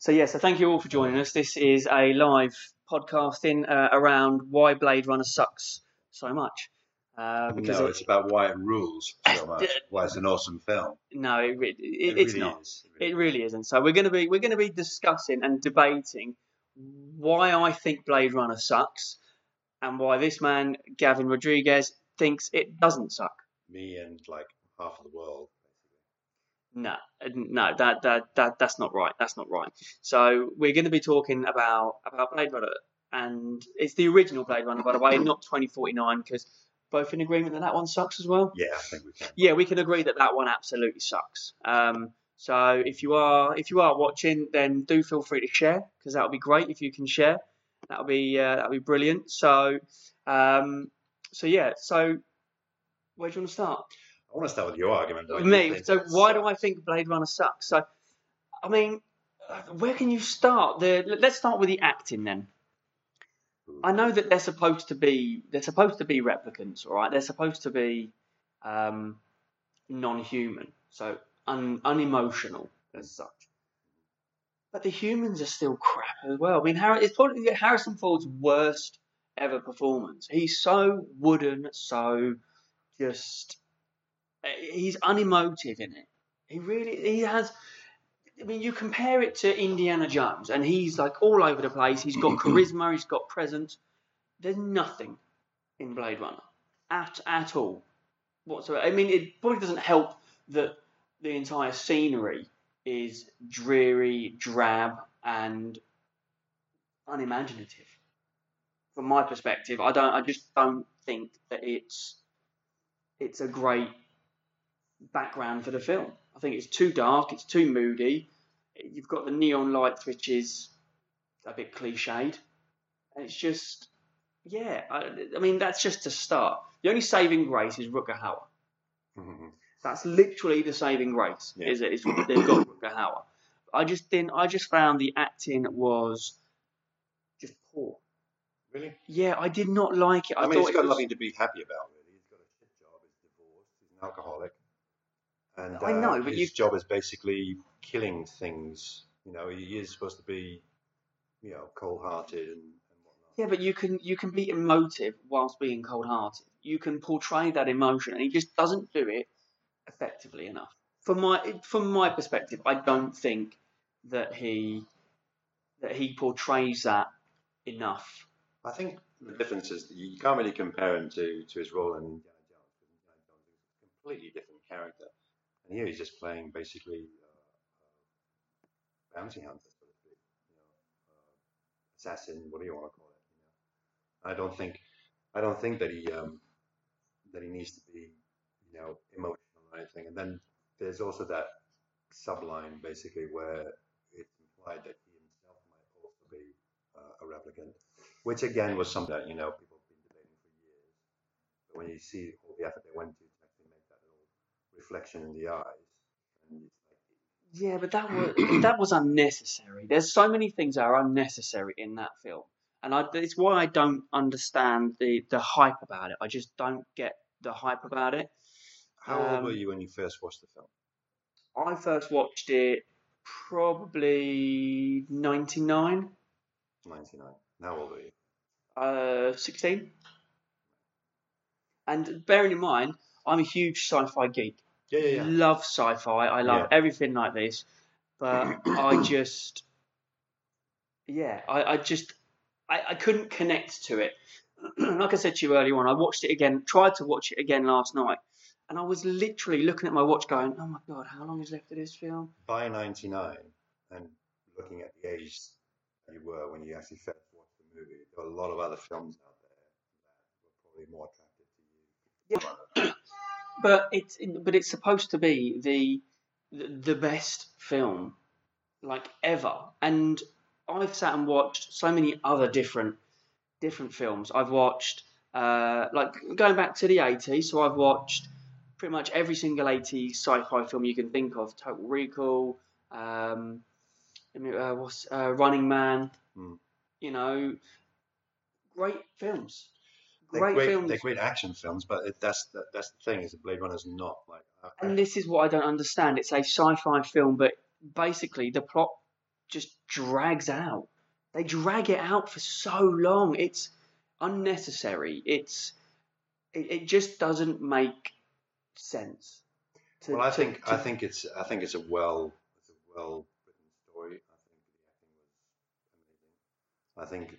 So yeah, so thank you all for joining us. This is a live podcasting uh, around why Blade Runner sucks so much. Uh, because no, it- it's about why it rules so much. why it's an awesome film. no, it, it, It it's really not. is. It really isn't. So we're going to be we're going to be discussing and debating why I think Blade Runner sucks and why this man Gavin Rodriguez thinks it doesn't suck. Me and like half of the world. No, no, that that that that's not right. That's not right. So we're going to be talking about about Blade Runner, and it's the original Blade Runner, by the way, not 2049, because both in agreement that that one sucks as well. Yeah, I think we can. Yeah, we can agree that that one absolutely sucks. Um, so if you are if you are watching, then do feel free to share because that would be great if you can share. That'll be uh, that'll be brilliant. So um, so yeah. So where do you want to start? I want to start with your argument. though. Me. So why do I think Blade Runner sucks? So I mean, where can you start? The let's start with the acting then. I know that they're supposed to be they're supposed to be replicants, all right? They're supposed to be um, non-human, so un- unemotional as such. But the humans are still crap as well. I mean, it's probably Harrison Ford's worst ever performance. He's so wooden, so just Uh, he's unemotive in it. He really he has. I mean, you compare it to Indiana Jones, and he's like all over the place. He's got charisma, he's got presence. There's nothing in Blade Runner at at all whatsoever. I mean, it probably doesn't help that the entire scenery is dreary, drab, and unimaginative. From my perspective, I don't. I just don't think that it's it's a great background for the film. I think it's too dark. It's too moody. You've got the neon lights, which is a bit cliched, and it's just yeah. I, I mean, that's just a start. The only saving grace is Rutger Hauer. Mhm. That's literally the saving grace. Yeah. Is it? Is they've got Rutger Hauer. I just didn't. I just found the acting was just poor. Really? Yeah, I did not like it. I, I, mean, he's got it was, nothing to be happy about, really. He's got a shit job. He's divorced. He's an alcoholic. And I know, uh, but his you- job is basically killing things. You know, he is supposed to be, you know, cold-hearted and, and whatnot. Yeah, but you can you can be emotive whilst being cold-hearted. You can portray that emotion, and he just doesn't do it effectively enough. From my from my perspective, I don't think that he that he portrays that enough. I think the difference is that you can't really compare him to, to his role in Indiana Jones because Indiana Jones is a completely different character, and here he's just playing basically uh, uh, bounty hunter, you know, uh, assassin, what do you want to call it? You know, I don't think I don't think that he um, that he needs to be you know emotional or anything. And then there's also that subline basically where it's implied that he himself might also be uh, a replicant which again was something that you know people have been debating for years. But when you see all the effort they went to to actually make that little reflection in the eyes, and it's like, Yeah, but that was that was unnecessary. There's so many things that are unnecessary in that film, and I, it's why I don't understand the the hype about it. I just don't get the hype about it. how old were Um, you when you first watched the film? I first watched it probably 99, Ninety nine. How old were you? uh, 16. And bearing in mind, I'm a huge sci-fi geek. Yeah, yeah, yeah. Love sci-fi. I love Yeah. everything like this, but I just, yeah, I, I just, I, I couldn't connect to it. like I said to you earlier on, I watched it again, tried to watch it again last night, and I was literally looking at my watch, going, "Oh my god, how long is left of this film?" By ninety nine, and looking at the age that you were when you actually first watched the movie, there were a lot of other films out there that were probably more attractive to you. but it's but it's supposed to be the the best film like ever. And i've sat and watched so many other different different films. I've watched uh like going back to the 80s so i've watched pretty much every single 80s sci-fi film you can think of. Total recall um uh, what's uh, running man. Hmm. you know great films great, great, films they're great action films, but it, that's that, that's the thing is that Blade Runner is not like. I- And this is what I don't understand. It's a sci-fi film, but basically the plot just drags out. They drag it out for so long. It's unnecessary. It's it, it just doesn't make sense. to, well, I to, think to, I think it's I think it's a well it's a well written story. I think the acting was amazing. I think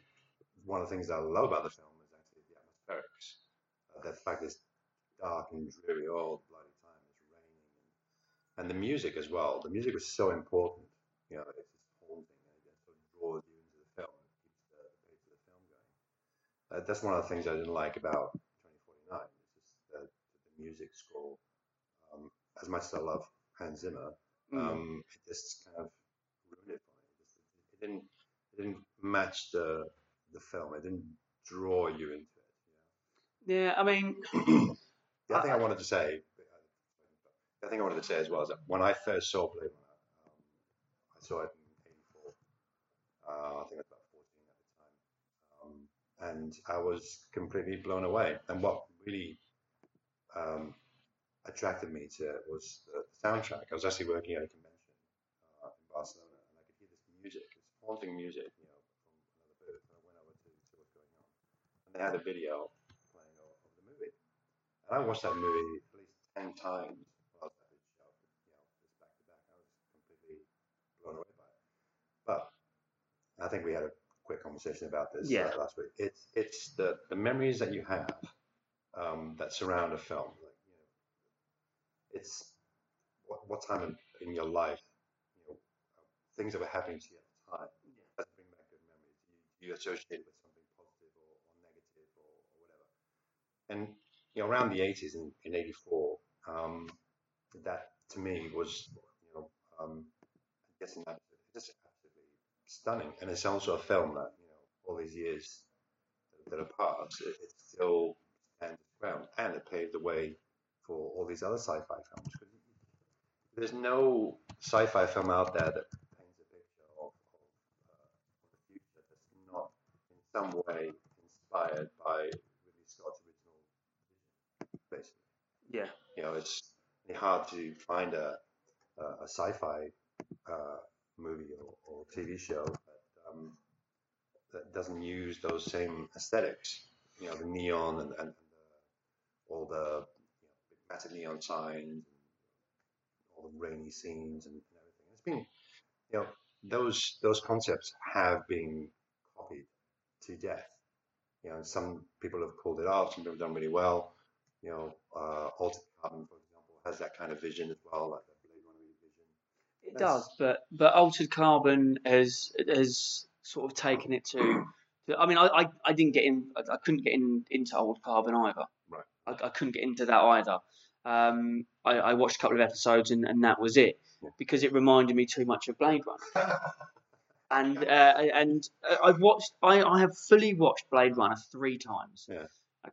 one of the things that I love about the film is the. Uh, the fact it's dark and dreary all the bloody time. It's raining, and, and the music as well. The music was so important. You know, it's this haunting, and it sort of draws you into the film and keeps the, the pace of the film going. Uh, that's one of the things I didn't like about 2049. It's just the, the music score. Um, as much as I love Hans Zimmer, mm. um, it just kind of ruined it for me. It, just, it didn't it didn't match the the film. It didn't draw you into it. Yeah, I mean, the other thing I wanted to say, the thing I wanted to say as well is that when I first saw Blade Runner, um, I saw it in '84. Uh, I think I was about 14 at the time, um, and I was completely blown away. And what really um, attracted me to it was the soundtrack. I was actually working at a convention uh, in Barcelona, and I could hear this music, this haunting music, you know, from another booth. And I went over to see what's going on, and they had a video playing of, of the movie. And I watched that movie at least ten times while I was at this show, you know, just back to back. I was completely blown away by it. But I think we had a quick conversation about this yeah. uh, last week. It's it's the the memories that you have um, that surround a film. Like, you know, it's what, what time in, in your life, you know, things that were happening to you at the time. Yeah. Bring back good memories. You, you associate with something positive or, or negative or, or whatever. and you know, around the 80s in, in 84, um, that to me was, you know, um, I guess just absolutely stunning. And it's also a film that, you know, all these years that have passed, it, it still stands ground and it paved the way for all these other sci-fi films. There's no sci-fi film out there that paints a picture of, of, uh, of the future that's not in some way inspired by Yeah. You know, it's hard to find a, a, sci-fi uh, movie or, or, TV show that, um, that doesn't use those same aesthetics. You know, the neon and, and all the you know, massive neon signs, and all the rainy scenes and, and everything. It's been, you know, those those concepts have been copied to death. You know, some people have pulled it off. Some people have done really well you know, uh, Altered Carbon, for example, has that kind of vision as well, like the Blade Runner vision. It That's... does, but but Altered Carbon has has sort of taken it to. to I mean, I, I, I didn't get in. I, couldn't get in into Altered Carbon either. Right. I, I couldn't get into that either. Um, I, I watched a couple of episodes and, and that was it yeah. because it reminded me too much of Blade Runner. and uh, and uh, I've watched. I, I have fully watched Blade Runner three times. Yeah.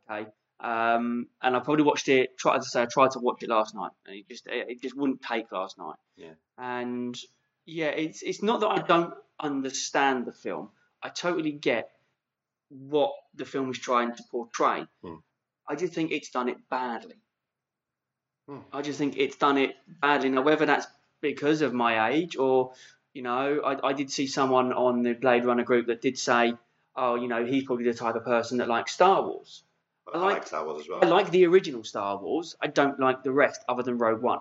Okay. Um, and I probably watched it. Tried to say I tried to watch it last night, and it just it, it just wouldn't take last night. Yeah. And yeah, it's it's not that I don't understand the film. I totally get what the film is trying to portray. Hmm. I just think it's done it badly. Hmm. I just think it's done it badly. Now, whether that's because of my age or, you know, I, I did see someone on the Blade Runner group that did say, oh, you know, he's probably the type of person that likes Star Wars. I, I like, Star Wars as well. I like the original Star Wars. I don't like the rest, other than Rogue One.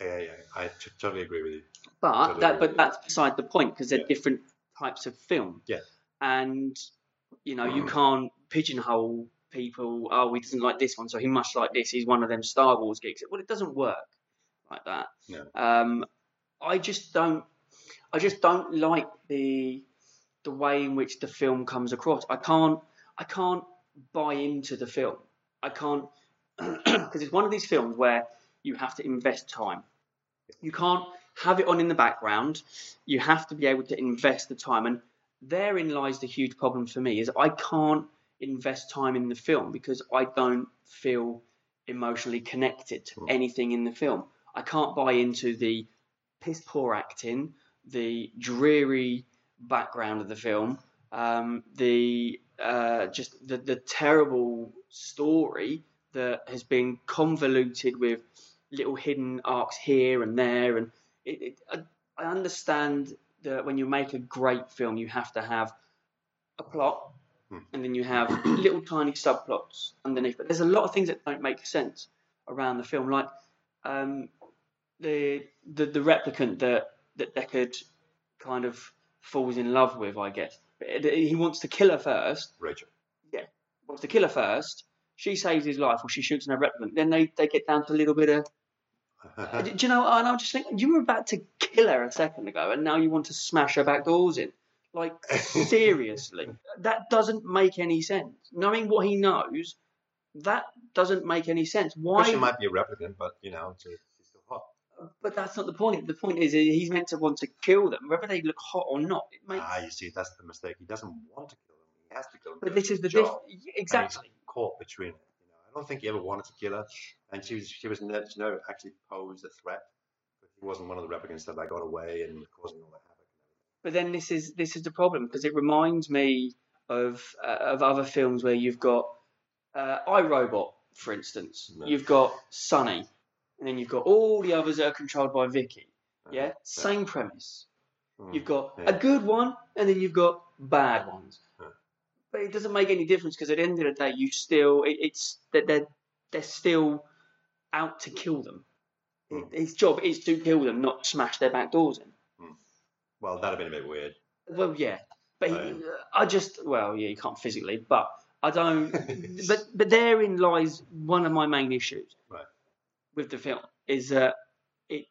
Yeah, yeah, I t- totally agree with you. But totally that, but that's beside the point because they're yeah. different types of film. Yeah. And you know, you can't pigeonhole people. Oh, he doesn't like this one, so he must like this. He's one of them Star Wars geeks. Well, it doesn't work like that. No. Um, I just don't. I just don't like the the way in which the film comes across. I can't. I can't buy into the film. I can't because it's one of these films where you have to invest time. You can't have it on in the background. You have to be able to invest the time, and therein lies the huge problem for me: is I can't invest time in the film because I don't feel emotionally connected to anything in the film. I can't buy into the piss poor acting, the dreary background of the film, um, the uh, just the, the terrible story that has been convoluted with little hidden arcs here and there. And it, it, I, I understand that when you make a great film, you have to have a plot, Hmm. and then you have little tiny subplots underneath. But there's a lot of things that don't make sense around the film, like um, the, the the replicant that that Deckard kind of falls in love with, I guess. He wants to kill her first. Rachel. Yeah, wants to kill her first. She saves his life, or she shoots another replicant. Then they, they get down to a little bit of do you know? And I'm just thinking, you were about to kill her a second ago, and now you want to smash her back doors in. Like seriously, that doesn't make any sense. Knowing what he knows, that doesn't make any sense. Why? She might be a replicant, but you know, she's she's still hot. But that's not the point. The point is he's meant to want to kill them, whether they look hot or not. It makes. Ah, you see, that's the mistake. He doesn't want to kill them. He has to kill them. but this is the diff- job. He's exactly. caught between it. You know, I don't think he ever wanted to kill her, and she was she was never, she never actually posed a threat. But he wasn't one of the replicants that like got away and causing all that havoc. But then this is this is the problem because it reminds me of uh, of other films where you've got uh, iRobot, for instance. No. You've got Sonny, and then you've got all the others that are controlled by VIKI. Yeah, same premise. Mm. You've got Yeah. a good one, and then you've got bad ones. Yeah. But it doesn't make any difference because at the end of the day, you still it, it's that they're they're still out to kill them. Mm. His job is to kill them, not smash their back doors in. Well, that'd have been a bit weird. Well, yeah, but he, Right. I just well, yeah, you can't physically, but I don't. but but therein lies one of my main issues Right. With the film is that it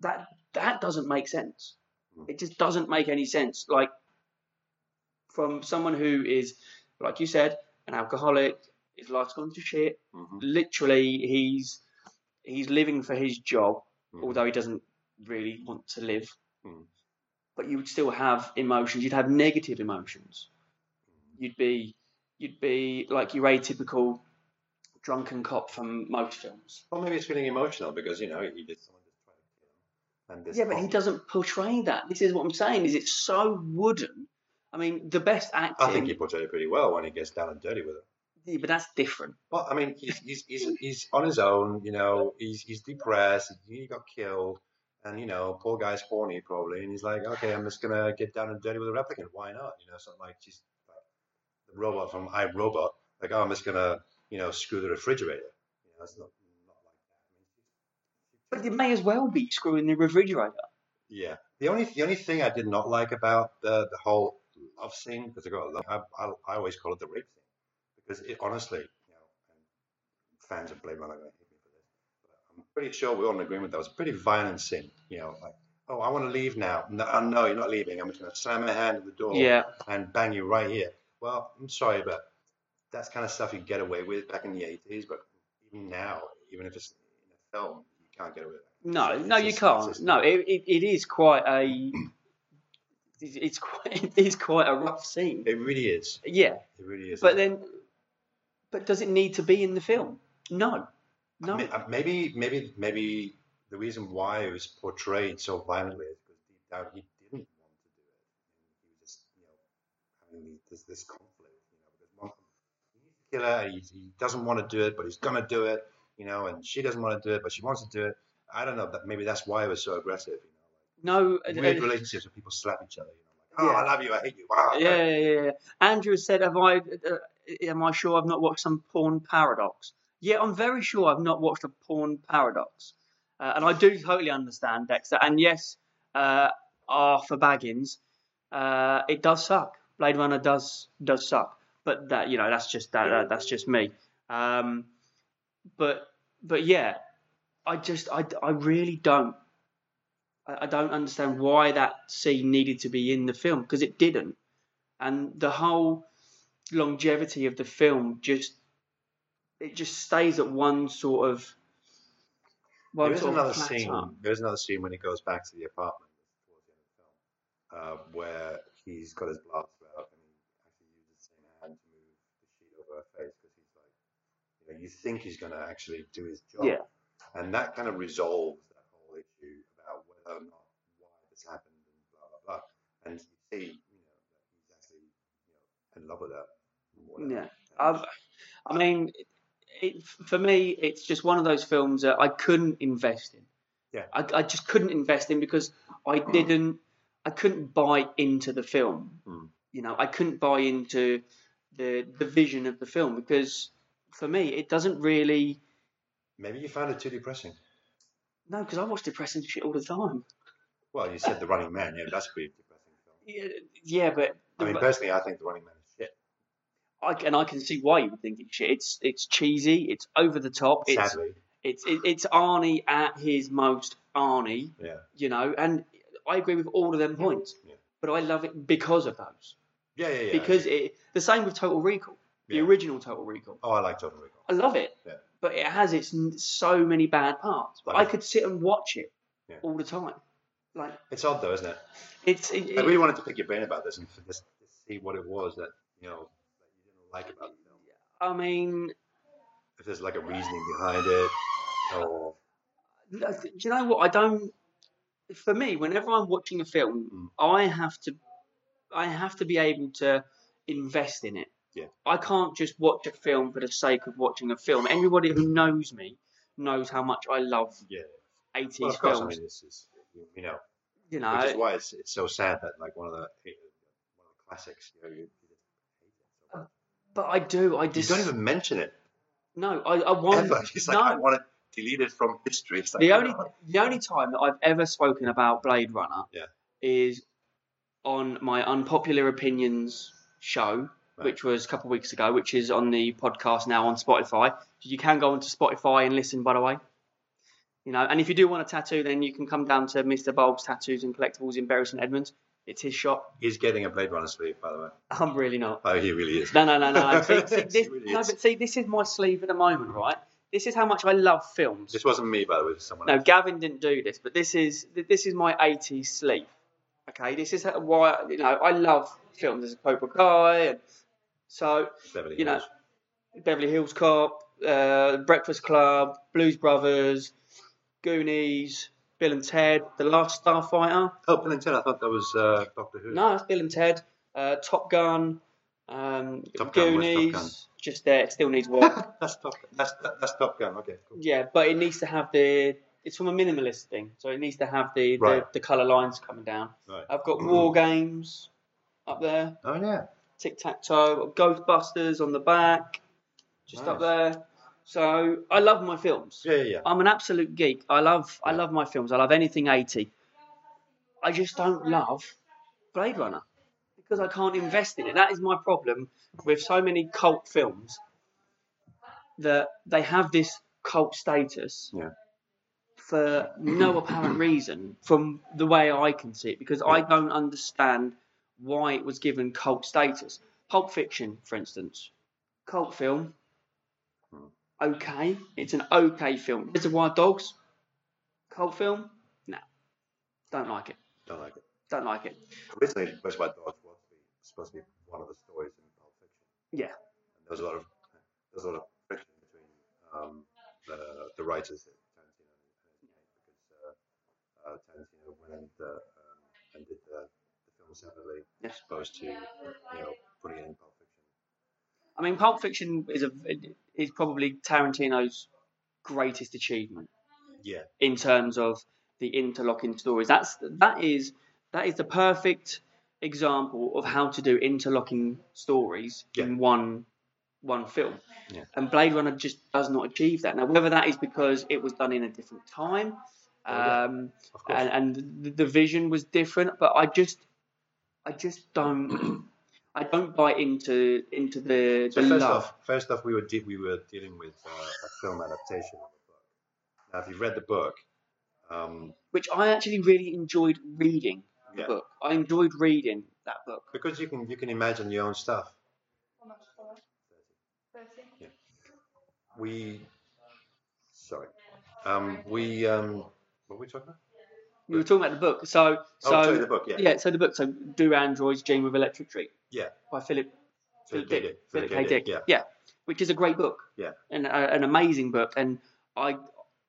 that that doesn't make sense. Mm. It just doesn't make any sense. Like from someone who is, like you said, an alcoholic, his life's gone to shit. Mhm. Literally, he's he's living for his job, Mhm. although he doesn't really want to live. Mm. But you would still have emotions. You'd have negative emotions. You'd be you'd be like your atypical drunken cop from most films. Well, maybe he's feeling emotional because you know he did someone just to kill him, and this. Yeah, but he doesn't portray that. This is what I'm saying. Is it's so wooden. I mean, the best acting. I think he portrayed it pretty well when he gets down and dirty with it. Yeah, but that's different. Well, I mean, he's he's he's, he's on his own. You know, he's he's depressed. He got killed, and you know, poor guy's horny probably, and he's like, okay, I'm just gonna get down and dirty with a replicant. Why not? You know, something like she's like the robot from iRobot. Like, oh, I'm just gonna you know screw the refrigerator. You know, it's not not like that. But it may as well be screwing the refrigerator. Yeah. The only the only thing I did not like about the the whole love scene because I got a love, I, I I always call it the rape scene because it honestly, you know, and fans of Blade Runner are going to hate me for this, but I'm pretty sure we're all in agreement that was a pretty violent scene. You know, like oh I want to leave now. No, oh, no, you're not leaving. I'm just going to slam my hand at the door Yeah. and bang you right here. Well, I'm sorry, but that's kind of stuff you get away with back in the 80s, but even now, even if it's in a film, you can't get away with it. No, It's no, just- you can't. No, it, it, it is quite a. It's quite it is quite a rough scene. It really is. Yeah, It really is. but then, but does it need to be in the film? No, no. Uh, Maybe, maybe, maybe the reason why it was portrayed so violently is because deep down he didn't want to do it. He was just, you know, having this this conflict, you know, because one, he needs to kill her, and he, he doesn't want to do it, but he's gonna do it, you know, and she doesn't want to do it, but she wants to do it. I don't know. That maybe that's why it was so aggressive. No, You know, like weird uh, relationships where people slap each other. You know, like, oh, Yeah. I love you, I hate you. Wow. yeah, yeah, yeah. Andrew said, "Have I? Uh, am I sure I've not watched some porn paradox?" Yeah, I'm very sure I've not watched a porn paradox, uh, and I do totally understand Dexter. And yes, uh, Arthur Baggins, uh, it does suck. Blade Runner does does suck, but that you know that's just that, that that's just me. Um, but but yeah, I just I, I really don't I I don't understand why that scene needed to be in the film because it didn't, and the whole longevity of the film just it just stays at one sort of one There is sort another scene. There is another scene when he goes back to the apartment towards the end of the film, uh, where he's got his blaster out and he actually uses the same hand to move the sheet over her face because he's like, you think he's going to actually do his job, Yeah. and that kind of resolves that whole issue about whether or not why this happened and blah blah blah. And you see, you know, that he's actually, you know, in love with her. Yeah. I've, I mean, it, for me, it's just one of those films that I couldn't invest in. Yeah. I, I just couldn't invest in because I didn't, I couldn't buy into the film. Hmm. You know, I couldn't buy into the the vision of the film because for me it doesn't really. Maybe you found it too depressing. No, because I watch depressing shit all the time. Well, you said The Running Man. Yeah, that's a pretty depressing film. Yeah, yeah but I mean, personally, I think The Running Man is shit. I, and I can see why you would think it's shit. It's it's cheesy. It's over the top. It's Sadly, it's it, it's Arnie at his most Arnie. yeah. You know, and I agree with all of them points. Yeah. But I love it because of those. Yeah, yeah, yeah. because it the same with Total Recall, the Yeah. original Total Recall. oh, I like Total Recall. I love it. Yeah. But it has its n- so many bad parts. But Like- I could sit and watch it Yeah. all the time. Like It's odd though, isn't it? it's it, I really wanted to pick your brain about this and for this, to see what it was that you know that you didn't like about the film. I mean, If there's like a reasoning behind it, or do you know what? I don't. For me, whenever I'm watching a film, Mm. I have to, I have to be able to invest in it. Yeah. I can't just watch a film for the sake of watching a film. Anybody who knows me knows how much I love yeah. 80s Well, of course, I films. mean, this is you know, you know, which is why it's it's so sad that like one of the one of the classics, you know, you, you just hate it so much. Uh, but I do. I You don't even mention it no. I, I want ever. It's like no. I want to delete it from history. It's like, the only no. the only time that I've ever spoken about Blade Runner Yeah. is on my unpopular opinions show, Right. which was a couple of weeks ago, which is on the podcast now on Spotify. You can go onto Spotify and listen, by the way. You know, and if you do want a tattoo, then you can come down to Mr. Bulb's Tattoos and Collectibles in Bury St Edmunds. It's his shop. He's getting a Blade Runner sleeve, by the way. I'm really not. Oh, he really is. No, no, no, no. See, see, this, really no, but see, this is my sleeve at the moment, right? This is how much I love films. This wasn't me, by the way. This someone No, else. Gavin didn't do this, but this is this is my 80s sleeve. Okay, this is why you know I love films. There's a Cobra Kai, and so Beverly you know, Beverly Hills Cop, uh, Breakfast Club, Blues Brothers, Goonies, Bill and Ted, The Last Starfighter. Oh, Bill and Ted. I thought that was uh, Doctor Who. No, that's Bill and Ted. Uh, Top Gun, um, Top Gun, Top Goonies. Gun? Just there, it still needs work. that's Top. That's that, that's Top Gun. Okay, cool. yeah, but it needs to have the. It's from a minimalist thing, so it needs to have the the, the color lines coming down. Right. I've got War Games up there, Oh yeah. Tic Tac Toe, Ghostbusters on the back, just up there. So I love my films. Yeah, yeah, yeah. I'm an absolute geek. I love I love my films. I love anything 80. I just don't love Blade Runner because I can't invest in it. That is my problem with so many cult films that they have this cult status Yeah. for no apparent reason from the way I can see it because I don't understand why it was given cult status. Pulp Fiction, for instance, cult film. Hmm. Okay, it's an okay film. Reservoir Dogs, cult film. No, don't like it. Don't like it. Don't like it. Originally, Reservoir Dogs was supposed to be one of the stories in Pulp Fiction. Yeah. And there was a lot of there was a lot of friction between um, the the writers at Tarantino and his mate because uh, uh, Tarantino went and uh, um, and did the, the film separately, Yes. as opposed to you know putting it in Pulp Fiction. I mean, Pulp Fiction is a is probably Tarantino's greatest achievement Yeah. in terms of the interlocking stories. That's that is that is the perfect example of how to do interlocking stories in one one film. Yeah. And Blade Runner just does not achieve that. Now, whether that is because it was done in a different time, Oh, yeah. um, and, and the, the vision was different, but I just I just don't I don't buy into into the, So the first love. off, first off, we were de- we were dealing with uh, a film adaptation of a book. Now, if you've read the book, um, which I actually really enjoyed reading the Yeah. book. I enjoyed reading that book. because you can you can imagine your own stuff. How much for that? Thirty. We, sorry, um, we um, what were we talking about? We were talking about the book. So so oh, sorry, the book. Yeah, so the book. So Do Androids Dream of Electric Tree yeah. by Philip Philip K. Dick. Philip K. Dick. Yeah. which is a great book. Yeah. and uh, an amazing book. And I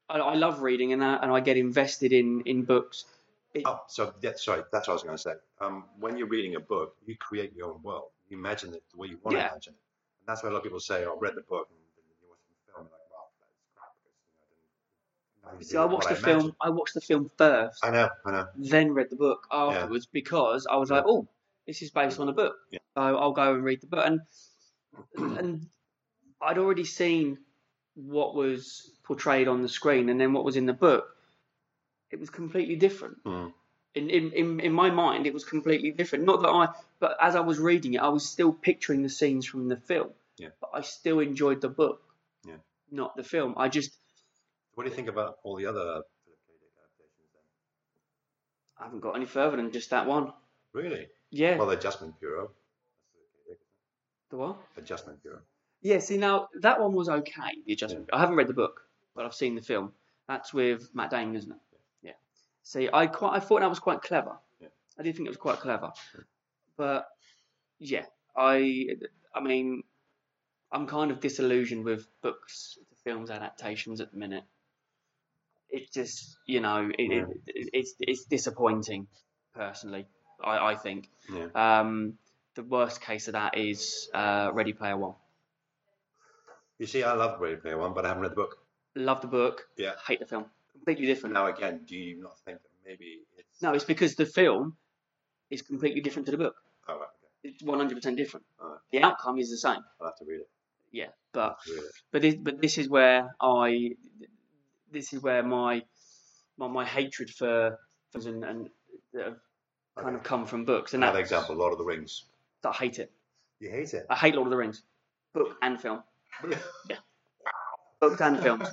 I, I love reading and that, and I get invested in in books. It, Oh, so that, sorry, that's what I was going to say. Um, when you're reading a book, you create your own world. You imagine it the way you want Yeah. to imagine it. And that's why a lot of people say, "Oh, I read the book," and then you watch the film, and like, "Wow, that's crap," because you know, I didn't nothing to See, I watched the film. imagined. I watched the film first, I know, I know. then read the book afterwards because I was like, oh, this is based on a book. Yeah. So I'll go and read the book. And and I'd already seen what was portrayed on the screen and then what was in the book. It was completely different. Hmm. In, in, in, in my mind, it was completely different. Not that I, but as I was reading it, I was still picturing the scenes from the film. Yeah. But I still enjoyed the book, Yeah. not the film. I just, What do you think about all the other Philip K. Dick adaptations then? I haven't got any further than just that one. Really? Yeah. Well, the Adjustment Bureau. That's Philip K. Dick. the what? Adjustment Bureau. Yeah, see now that one was okay. The adjustment. I haven't read the book, but I've seen the film. That's with Matt Damon, isn't it? Yeah. See, I quite I thought that was quite clever. Yeah. I did think it was quite clever, but yeah, I I mean, I'm kind of disillusioned with books to films adaptations at the minute. It just you know it, Yeah. it, it's it's disappointing, personally. I I think. Yeah. Um, the worst case of that is uh, Ready Player One. You see, I love Ready Player One, but I haven't read the book. Love the book. Yeah. Hate the film. Completely different. Now, again, do you not think that maybe it's. No, it's because the film is completely different to the book. Oh, right, okay. It's 100% different. Alright. The outcome is the same. I'll have to read it. Yeah, but have to read it. but this but this is where I this is where my my, my hatred for films and, and that have kind Okay. of come from books and Another that example Lord of the Rings. I hate it. You hate it? I hate Lord of the Rings, book and film, yeah. books and films.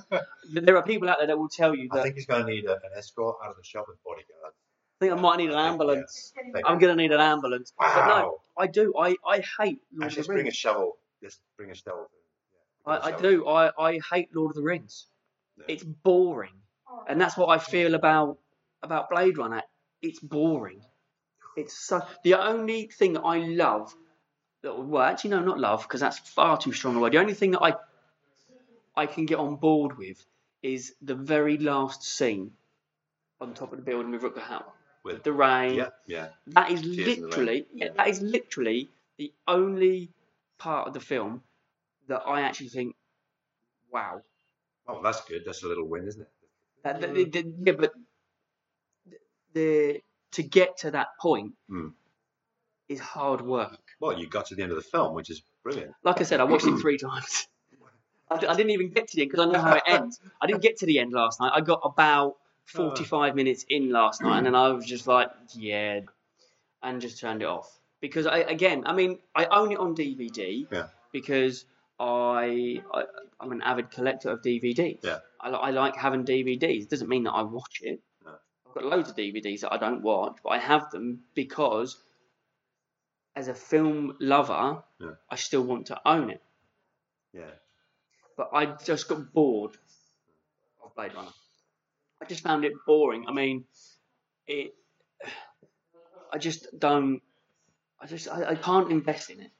There are people out there that will tell you that I think he's going to need a, an escort out of the shop with bodyguards. I think I might need an ambulance. Thank I'm gonna need an ambulance. But no, Wow. I do. I, I hate Lord Actually, of just the bring a shovel. Just bring a shovel. Yeah, I, I shovel. do. I, I hate Lord of the Rings. It's boring, and that's what I feel about about Blade Runner. It's boring. It's so the only thing that I love. That, Well, actually, no, not love, because that's far too strong a word. The only thing that I I can get on board with is the very last scene on top of the building with Rutger Hauer. With- the rain. Yeah, yeah. That is Tears in the Rain. literally, yeah, that is literally the only part of the film that I actually think, wow. Oh, that's good. That's a little win, isn't it? That, that- that- that- yeah, but the to get to that point Hmm. is hard work. Well, you got to the end of the film, which is brilliant. Like I said, I watched it three times. I didn't even get to the end because I know how it ends. I didn't get to the end last night. I got about 45 minutes in last night, and then I was just like, yeah, and just turned it off. Because I, again, I mean, I own it on DVD Yeah. because I, I I'm an avid collector of DVDs. Yeah. I, I like having DVDs. It doesn't mean that I watch it. No. I've got loads of DVDs that I don't watch, but I have them because, as a film lover, Yeah. I still want to own it. Yeah. But I just got bored of Blade Runner. I just found it boring. I mean, it. I just don't. I just I, I can't invest in it.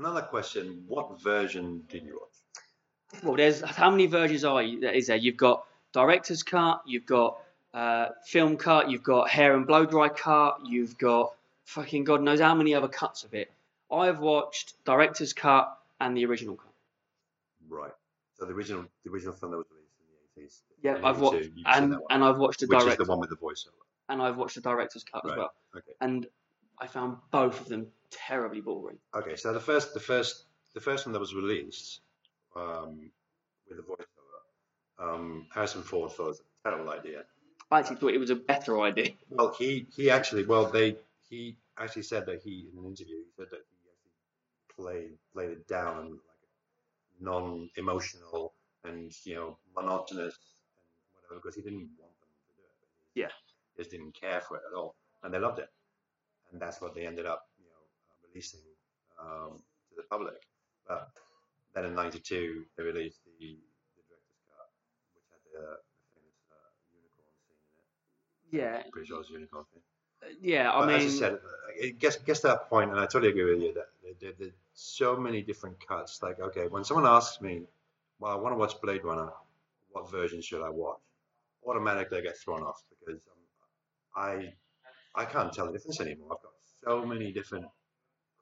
Another question: What version did you watch? Well, there's how many versions are you, is there? You've got director's cut, you've got uh, film cut, you've got hair and blow dry cut, you've got fucking God knows how many other cuts of it. I've watched director's cut and the original cut. Right. So the original, the original film that was released in the eighties. Yeah, I've watched and and I've watched the which is the one with the voiceover. and I've watched the director's cut as Right. well. Okay. And I found both of them terribly boring. Okay. So the first, the first, the first one that was released um, with the voiceover, um, Harrison Ford thought it was a terrible idea. I actually thought it was a better idea. Well, he he actually, well, they he actually said that he in an interview he said that he actually played played it down like non-emotional and you know monotonous and whatever because he didn't want them to do it. Yeah. Just didn't care for it at all, and they loved it, and that's what they ended up you know uh, releasing um, to the public. But then in '92 they released the, the director's cut, which had the, the famous uh, unicorn scene in it. Yeah, Pretty sure it was a unicorn scene. yeah. I But mean, as I said, it gets, gets to that point, and I totally agree with you that there, there, there's so many different cuts. Like, okay, when someone asks me, well, I want to watch Blade Runner, what version should I watch? Automatically, I get thrown off because um, I I can't tell the difference anymore. I've got so many different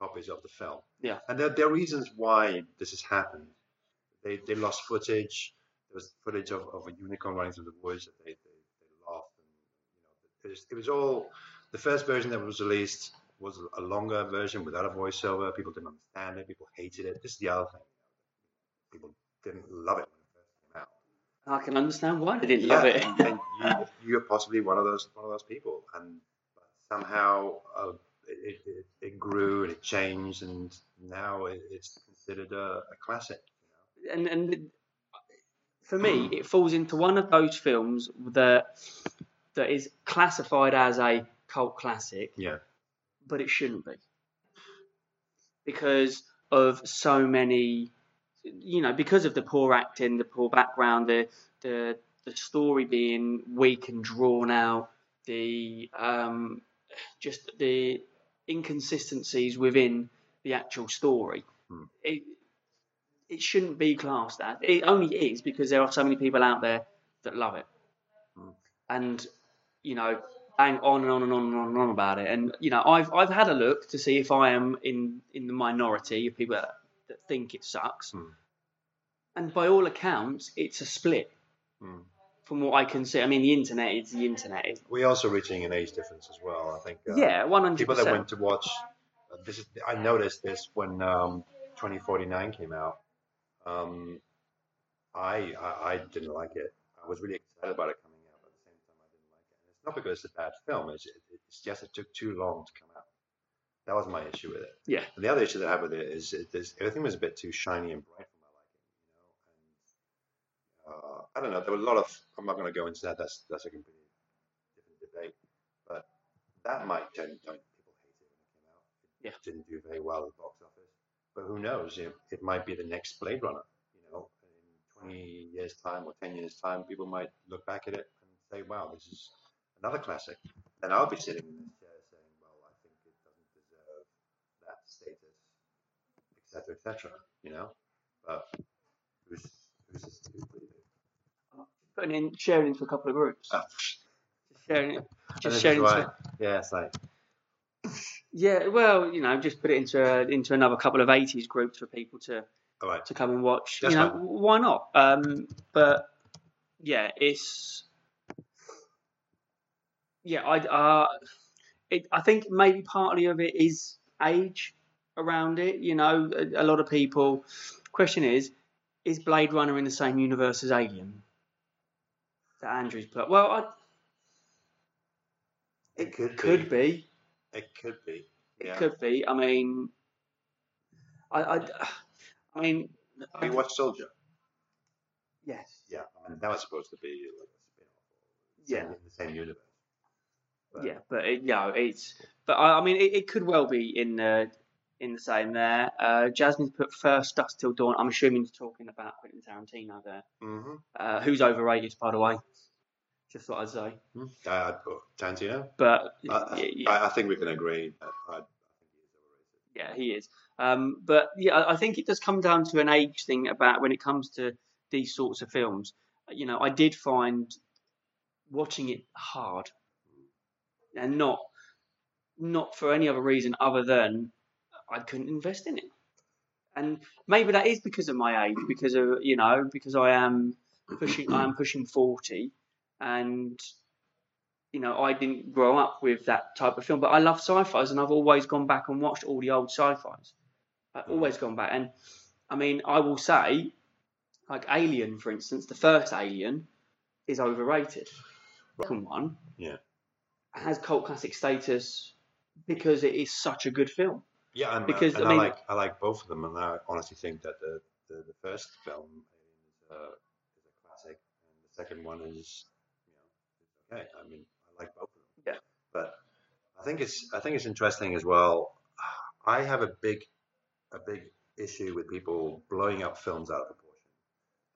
copies of the film. Yeah. And there, there are reasons why this has happened. They, they lost footage. there was footage of, of a unicorn running through the woods that they, they, they laughed and you know it was, it was all the first version that was released was a longer version without a voiceover. People didn't understand it. People hated it. This is the other thing. People didn't love it when it first came out. I can understand why they didn't love it. and, and you, you're possibly one of those one of those people, and somehow uh, it, it, it grew and it changed, and now it, it's considered a, a classic. and and for me, it falls into one of those films that that is classified as a cult classic, Yeah, but it shouldn't be because of so many, you know, because of the poor acting, the poor background, the the the story being weak and drawn out, the um, just the inconsistencies within the actual story. Hmm. It, it shouldn't be classed as. It only is because there are so many people out there that love it. Hmm. And, you know, bang on and on and on and on and on about it. And, you know, I've, I've had a look to see if I am in, in the minority of people that, that think it sucks. Hmm. And by all accounts, it's a split Mm. From what I can see. I mean, the internet is the internet. we're also reaching an age difference as well. I think. Uh, yeah, 100%. people that went to watch uh, this is I noticed this when um, 2049 came out. Um, I, I I didn't like it. I was really excited about it coming out, but at the same time I didn't like it. And it's not because it's a bad film. It's it, it's just it took too long to come out. That was my issue with it. Yeah. And the other issue that I have with it is it, is everything was a bit too shiny and bright for my liking, you know. And uh, I don't know. There were a lot of. I'm not going to go into that. That's that's a completely different debate. But that might turn turn people hated when it came out. It Yeah. didn't do very well at the box office. But who knows? Know, it might be the next Blade Runner. You know, in 20 years' time or 10 years' time, people might look back at it and say, "Wow, this is another classic." And I'll be sitting in this chair saying, "Well, I think it doesn't deserve that status, etc., etc." You know, but who's who's this to believe it? Putting in, sharing into a couple of groups. Ah, Just sharing it. Just sharing into, yeah, it's like Yeah, well, you know, just put it into a, into another couple of '80s groups for people to right. to come and watch. That's you know, fine. why not? Um, but yeah, it's yeah, I uh, it, I think maybe partly of it is age around it. You know, a, a lot of people. Question is, is Blade Runner in the same universe as Alien? That Andrew's put. Well, I, It could could be. It could be. It could be. I mean, I, I, I mean, Have you watched Soldier? yes, Yeah, I mean that was supposed to be like a spin-off. yeah. in the same universe. But- Yeah, but it, yeah, it's. But I, I mean, it, it could well be in the in the same there. Uh, Jasmine's put first Dusk Till Dawn. I'm assuming he's talking about Quentin Tarantino there, Mhm. uh, who's overrated, by the way. Just thought I'd say. Mhm. I- I'd put Tarantino. But I, yeah, yeah, I, I think we can agree. That I, I think he is overrated. yeah, he is. Um, but yeah, I I think it does come down to an age thing about when it comes to these sorts of films. You know, I did find watching it hard, and not not for any other reason other than I couldn't invest in it. And maybe that is because of my age, because of you know, because I am pushing, I am pushing forty, and you know, I didn't grow up with that type of film, but I love sci-fis, and I've always gone back and watched all the old sci-fis. I've mm. always gone back, and I mean, I will say, like Alien, for instance, the first Alien is overrated. The second one, Yeah. has cult classic status because it is such a good film. Yeah, and, Because, and I I, mean- like I like both of them, and I honestly think that the the, the first film is, uh, is a classic, and the second one is you know okay. I mean, I like both of them. Yeah. But I think it's I think it's interesting as well. I have a big a big issue with people blowing up films out of proportion,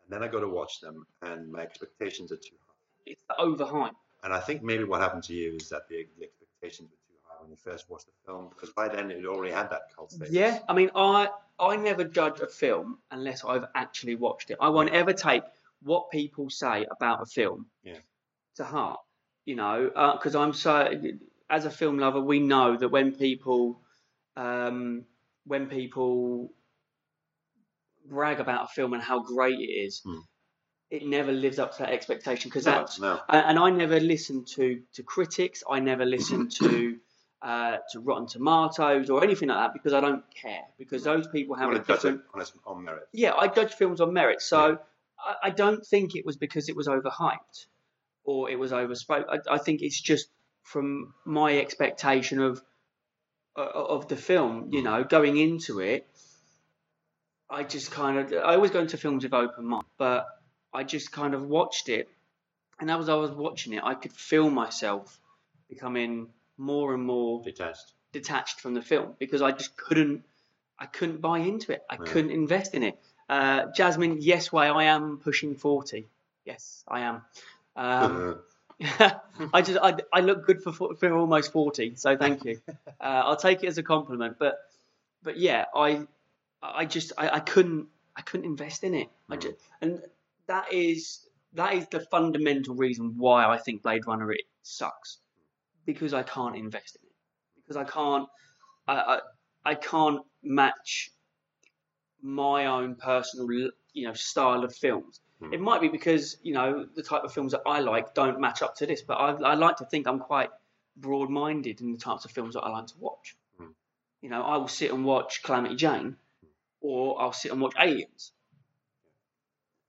and then I go to watch them, and my expectations are too high. It's the overhype. And I think maybe what happened to you is that the, the expectations were when you first watched the film, because by then it already had that cult status. Yeah, I mean, I I never judge a film unless I've actually watched it. I won't ever take what people say about a film Yeah. to heart. You know, because I'm so as a film lover, we know that when people um, when people brag about a film and how great it is, Hmm. it never lives up to that expectation because No, that's no. and and I never listen to to critics. I never listen to uh, to Rotten Tomatoes or anything like that because I don't care because those people have a different. on, on merit. Yeah, I judge films on merit, so Yeah. I, I don't think it was because it was overhyped or it was overspoke. I, I think it's just from my expectation of uh, of the film. You know, going into it, I just kind of I always go into films with open mind, but I just kind of watched it, and as I was watching it, I could feel myself becoming more and more Detached. detached from the film because I just couldn't I couldn't buy into it. I Yeah. couldn't invest in it. Uh, Jasmine, yes, way I am pushing forty. Yes, I am. Um, I just I, I look good for for almost forty, so thank you. Uh, I'll take it as a compliment. But but yeah, I I just I, I couldn't I couldn't invest in it. I Mm. just, and that is that is the fundamental reason why I think Blade Runner it sucks because I can't invest in it because I can't I I, I can't match my own personal you know style of films. Hmm. It might be because you know the type of films that I like don't match up to this, but I, I like to think I'm quite broad-minded in the types of films that I like to watch. Hmm. You know, I will sit and watch Calamity Jane, or I'll sit and watch Aliens.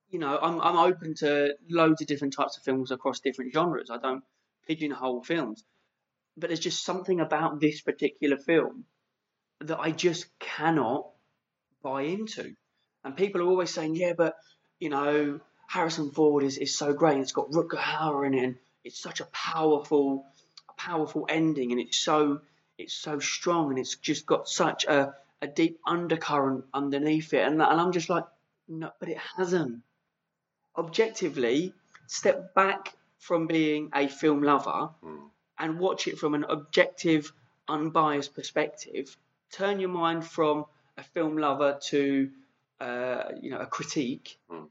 You know, I'm I'm open to loads of different types of films across different genres. I don't pigeonhole films, but there's just something about this particular film that I just cannot buy into. And people are always saying, yeah, but you know, Harrison Ford is, is so great. It's got Rutger Hauer in it, and it's such a powerful, a powerful ending, and it's so it's so strong, and it's just got such a, a deep undercurrent underneath it. And, and I'm just like, no, but it hasn't. Objectively, step back from being a film lover Mm. And watch it from an objective, unbiased perspective. Turn your mind from a film lover to uh, you know a critique, Mm.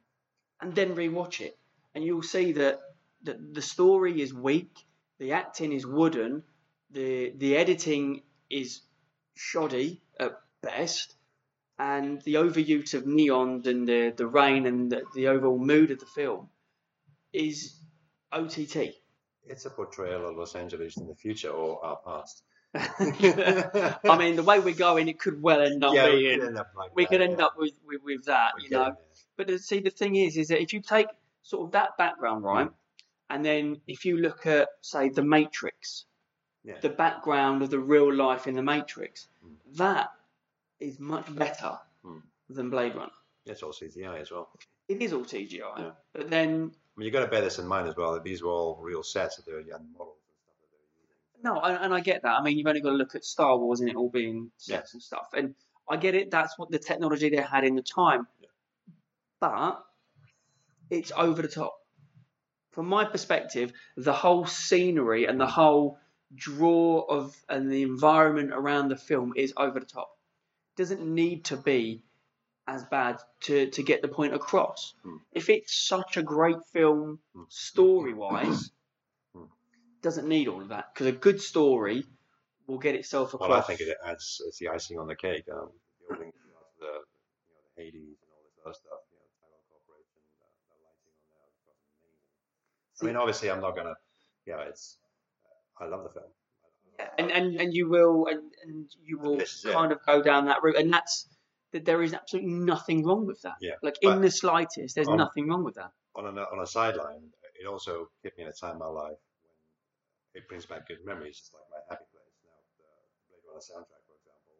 and then rewatch it, and you'll see that, that the story is weak, the acting is wooden, the the editing is shoddy at best, and the overuse of neons and the the rain and the, the overall mood of the film is OTT. It's a portrayal of Los Angeles in the future or our past. I mean, the way we're going, it could well end up yeah, we could end up like we that, could end yeah. up with, with, with that, We you know. it, But see, the thing is, is that if you take sort of that background, right, Mm. and then if you look at, say, The Matrix, the background of the real life in The Matrix, Mm. that is much better Mm. than Blade Runner. It's all CGI as well. It is all CGI, but then I mean, you got to bear this in mind as well. That these were all real sets that they're young models and stuff that using. No, and, and I get that. I mean, you've only got to look at Star Wars and it all being sets and stuff. And I get it. That's what the technology they had in the time. Yeah. But it's over the top. From my perspective, the whole scenery and the whole draw of and the environment around the film is over the top. Doesn't need to be as bad to, to get the point across. Hmm. If it's such a great film Hmm. story wise, Hmm. doesn't need all of that because a good story will get itself across. Well, I think it adds it's the icing on the cake. Um, building you know, the you know the Hades and all this other stuff. You know, Corporation, the, the lighting on there was amazing. I mean, obviously, I'm not gonna. Yeah, it's. I love the film. Yeah, and, and and you will and, and you will is it. kind of go down that route, and that's that there is absolutely nothing wrong with that. Yeah, Like in the slightest, there's Um, nothing wrong with that. on a on a sideline, it also hit me at a time in my life when it brings back good memories. It's like my happy place. Now, the Blade Runner soundtrack, for example,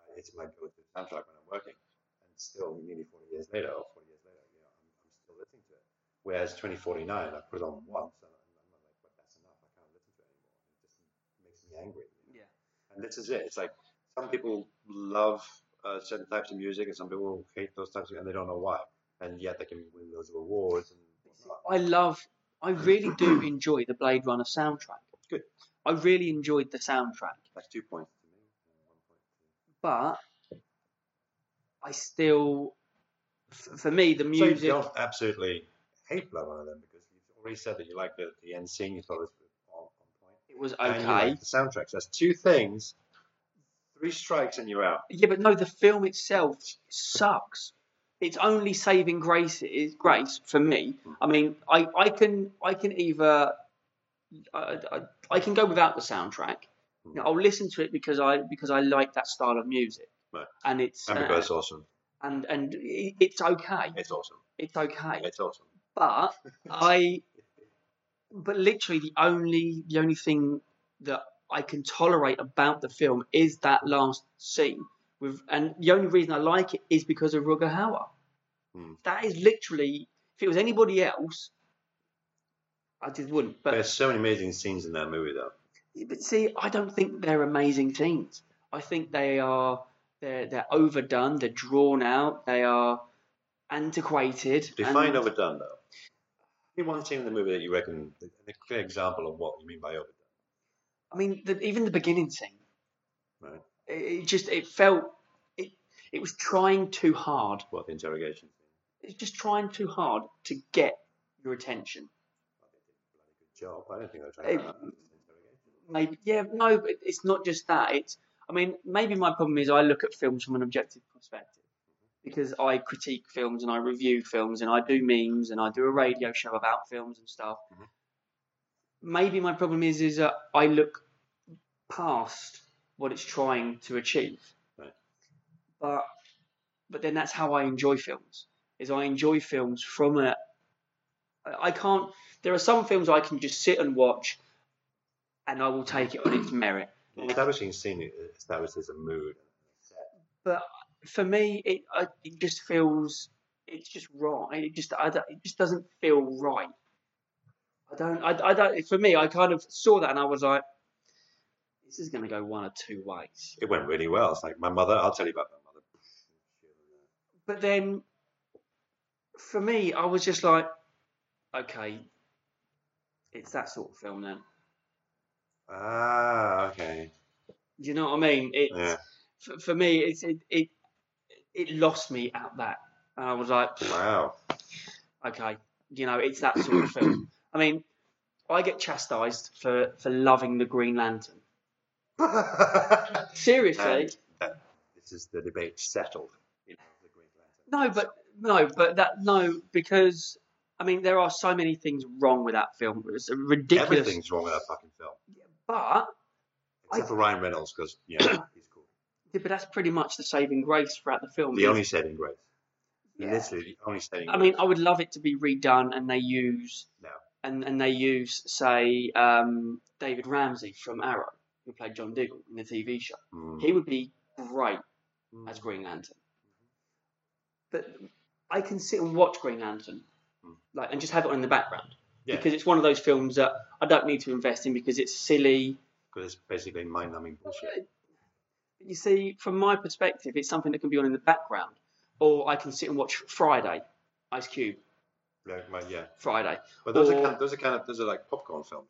uh, it's my go-to soundtrack when I'm working, and still, nearly 40 years later, or 40 years later, you know, I'm, I'm still listening to it. Whereas 2049, I put it on once, and I'm, I'm like, but that's enough. I can't listen to it anymore. It just makes me angry. you know? Yeah. And this is it. It's like some people love uh, certain types of music, and some people hate those types, of, and they don't know why. And yet they can win loads of awards and. I love, I really do enjoy the Blade Runner soundtrack. Good. I really enjoyed the soundtrack, That's two points to me. one point but I still, for me, the you. So music. you don't absolutely hate Blade Runner then, because you've already said that you like the, the end scene, you thought it was on, point. It was And you okay. like the soundtrack. So that's two things, three strikes, and you're out. Yeah, but no, the film itself sucks. its only saving grace is grace for me. I mean, I, I can I can either I, I, I can go without the soundtrack. You know, I'll listen to it because I because I like that style of music, Right. and it's And uh, it's awesome. and and it's okay. It's awesome. It's okay. It's awesome. But I, but literally the only the only thing that I can tolerate about the film is that last scene with, and the only reason I like it is because of Hauer. Hmm. That is literally, if it was anybody else, I just wouldn't. But There's so many amazing scenes in that movie, though. but see, I don't think they're amazing scenes. I think they are they're they're overdone. They're drawn out. They are antiquated. Define and- overdone, though. Give one scene in the movie that you reckon a clear example of what you mean by overdone. I mean, the, even the beginning scene. Right. It, it just it felt it it was trying too hard. What the interrogation scene? It's just trying too hard to get your attention. Good job. I don't think they're trying Hey, to. Maybe yeah, no, but it's not just that. It's I mean, maybe my problem is I look at films from an objective perspective because I critique films and I review films and I do memes and I do a radio show about films and stuff. Mhm. Maybe my problem is is that I look past what it's trying to achieve. Right. But but then that's how I enjoy films. Is I enjoy films from a I can't. There are some films I can just sit and watch, and I will take it on its merit. Establishing scene establishes a mood. But for me, it I, it just feels it's just right. It just I it just doesn't feel right. I don't I, I don't. For me, I kind of saw that and I was like, this is going to go one or two ways. It went really well. It's like my mother. I'll tell you about my mother. But then, for me, I was just like, okay, it's that sort of film then. Ah, okay. Do you know what I mean? It Yeah. for, for me, it's it, it it lost me at that, and I was like, Wow. okay, you know, it's that sort of film. I mean, I get chastised for for loving the Green Lantern. Seriously, and that, this is the debate settled. You know, the Green no, but no, but that no, because I mean, there are so many things wrong with that film. It's ridiculous. everything's wrong with that fucking film, But except for Ryan Reynolds because yeah, he's cool. yeah, but that's pretty much the saving grace throughout the film. The only saving grace. Yeah. Literally the only saving. I mean. I would love it to be redone, and they use No. And and they use say um, David Ramsey from Arrow, who played John Diggle in the TV show. Mm. He would be great Mm. as Green Lantern. But I can sit and watch Green Lantern, Mm. like, and just have it on in the background Yeah. because it's one of those films that I don't need to invest in because it's silly. because it's basically mind-numbing bullshit. You see, from my perspective, it's something that can be on in the background, or I can sit and watch Friday, Ice Cube, Yeah, Friday. but those are kind of, those are kind of those are like popcorn films.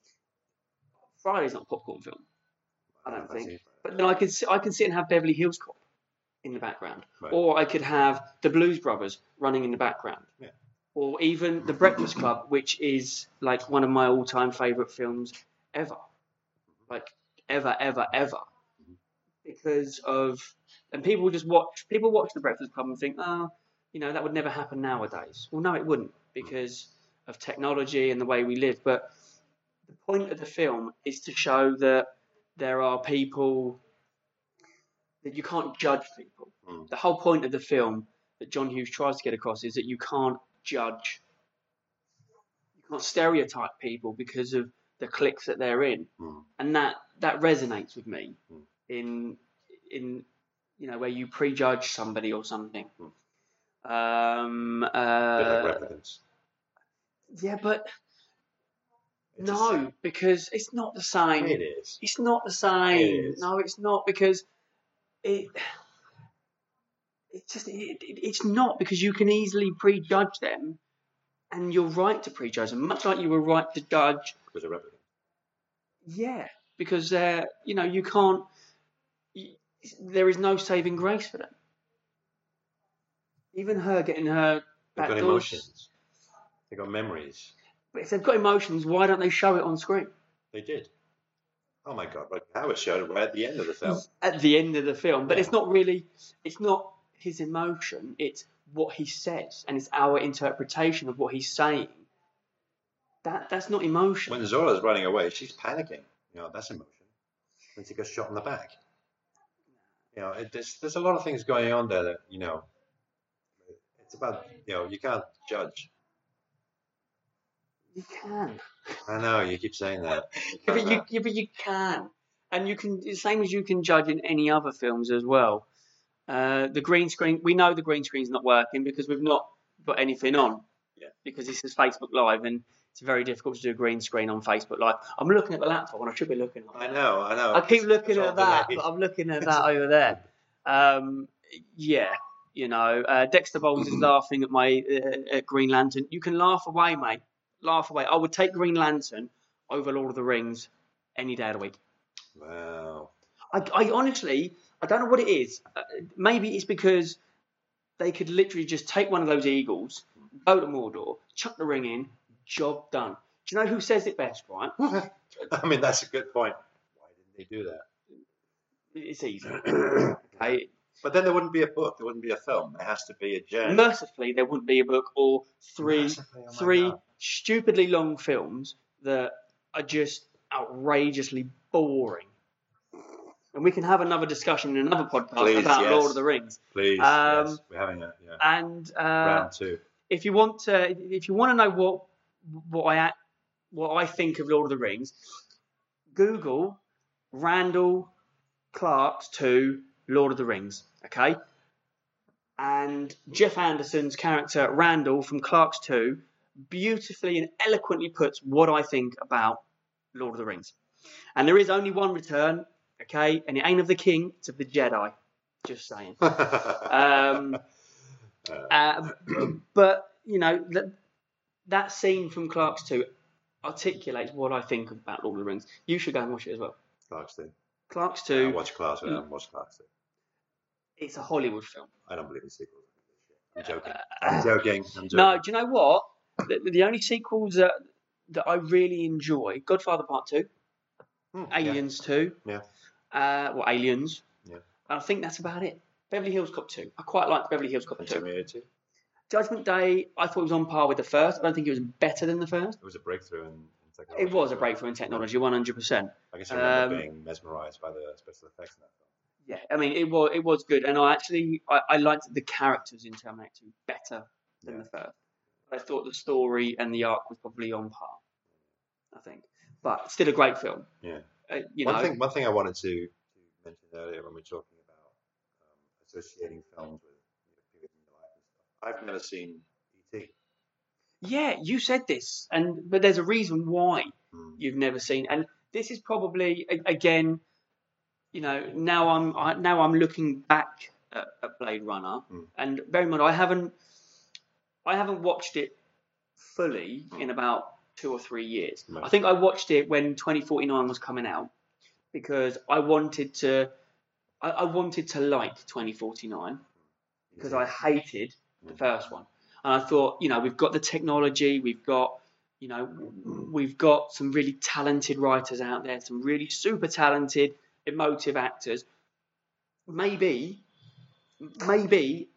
Friday's not a popcorn film. I don't think. it. But then I could I can sit and have Beverly Hills Cop in the background, Right. or I could have the Blues Brothers running in the background, Yeah. or even The Breakfast Club, which is like one of my all-time favorite films ever, like ever, ever, ever, because of and people just watch people watch The Breakfast Club and think, oh, you know, that would never happen nowadays. Well, no, it wouldn't because of technology and the way we live, but the point of the film is to show that there are people that you can't judge people. Mm. The whole point of the film that John Hughes tries to get across is that you can't judge, you can't stereotype people because of the cliques that they're in, Mm. and that that resonates with me Mm. in in you know where you prejudge somebody or something. Um, uh, yeah, but It's no, because it's not the same. it is. It's not the same. No, it's not because it. It's just it, it, it's not because you can easily prejudge them, and you're right to prejudge them, much like you were right to judge. Because a replicant. Yeah, because they're you know you can't. y there is no saving grace for them. Even her getting her They've back got doors- emotions. They've got memories. But if they've got emotions, why don't they show it on screen? They did. Oh my god! Like Hauer showed it right at the end of the film. at the end of the film. But Yeah. it's not really, it's not his emotion. It's what he says and it's our interpretation of what he's saying. That that's not emotion. When Zhora's running away, she's panicking. You know, that's emotion. When she gets shot in the back. You know, it, there's, there's a lot of things going on there that, you know, it's about, you know, you can't judge. you can. I know, you keep saying that. Yeah, but you, yeah, but you can, and you can. The same as you can judge in any other films as well. Uh, the green screen. We know the green screen's not working because we've not put anything on. Yeah. Because this is Facebook Live, and it's very difficult to do a green screen on Facebook Live. I'm looking at the laptop, and I should be looking at. I know, I know. I keep looking at that, but I'm looking at that over there. Um, yeah, you know, uh, Dexter Bowles is laughing at my uh, at Green Lantern. You can laugh away, mate. Laugh away. I would take Green Lantern over Lord of the Rings any day of the week. Wow. I, I honestly, I don't know what it is. Uh, maybe it's because they could literally just take one of those eagles, go to Mordor, chuck the ring in, job done. Do you know who says it best, right? I mean, that's a good point. Why didn't they do that? It's easy. Okay. But then there wouldn't be a book. There wouldn't be a film. There has to be a journey. Mercifully, there wouldn't be a book or three Massively, oh my three God. stupidly long films that are just outrageously boring. And we can have another discussion in another podcast Please, about yes. Lord of the Rings. Please, Um, yes, we're having a yeah, And uh, round two. if you want to, if you want to know what what I what I think of Lord of the Rings, Google Randall Clerks two Lord of the Rings. Okay, and Jeff Anderson's character Randall from Clerks two beautifully and eloquently puts what I think about Lord of the Rings. And there is only one return, okay, and it ain't of the king, it's of the Jedi. Just saying. Um, Uh, uh, but you know that that scene from Clerks Two articulates what I think about Lord of the Rings. You should go and watch it as well. Clerks 2. Clerks I Two, watch Clerks. I haven't watched Clerks thing. It's a Hollywood film. I don't believe in sequels. I'm joking. I'm joking. I'm joking. No, do you know what? The, the only sequels that that I really enjoy: Godfather Part Two, Hmm, yeah. Aliens Two, Yeah. uh, well, Aliens. Yeah. And I think that's about it. Beverly Hills Cop Two. I quite liked Beverly Hills Cop Two. Judgment Day. I thought it was on par with the first. I don't think it was better than the first. It was a breakthrough in, in technology. It was a breakthrough in technology, one hundred percent. I guess I remember Um, being mesmerised by the special effects in that film. Yeah, I mean it was it was good, and I actually I, I liked the characters in Terminator 2 better than Yeah. the first. I thought the story and the arc was probably on par. I think, but still a great film. Yeah. Uh, you one know, thing, one thing I wanted to, mention earlier when we were talking about um, associating films with you know, periods in your life and stuff. I've never seen E.T. yeah, you said this, and but there's a reason why Mm. you've never seen, and this is probably again, you know, now I'm I, now I'm looking back at, at Blade Runner, Mm. and bear in mind I haven't I haven't watched it fully Mm. in about two or three years. Right. I think I watched it when 2049 was coming out because I wanted to I, I wanted to like 2049 because I hated the Mm. first one. And I thought, you know, we've got the technology, we've got, you know, we've got some really talented writers out there, some really super talented, emotive actors. Maybe, maybe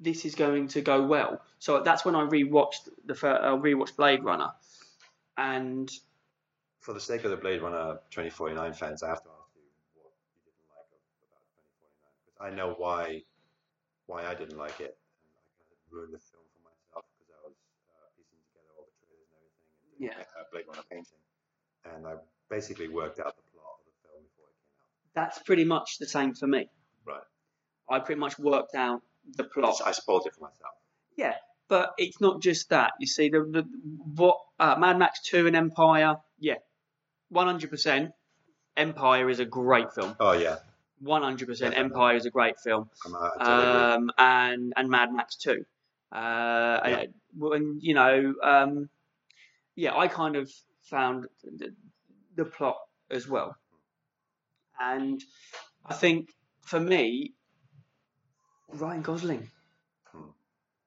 this is going to go well. So that's when I rewatched the first, uh, rewatched Blade Runner, and For the sake of the Blade Runner 2049 fans, I have to ask you what you didn't like about 2049 because I know why why I didn't like it, and I kind of ruined the film for myself because I was uh, piecing together all the trailers and everything, and doing Yeah. a Blade Runner painting, and I basically worked out the plot of the film before it came out. That's pretty much the same for me. Right. I pretty much worked out the plot. I spoiled it for myself. Yeah, but it's not just that. You see, the, the what uh, Mad Max Two and Empire. Yeah, one hundred percent. Empire is a great film. Oh yeah, One hundred percent. Empire is a great film. I'm, totally. Um, and and Mad Max Two. Uh, and, and you know, um, yeah, I kind of found the, the plot as well, and I think for me, Ryan Gosling Hmm.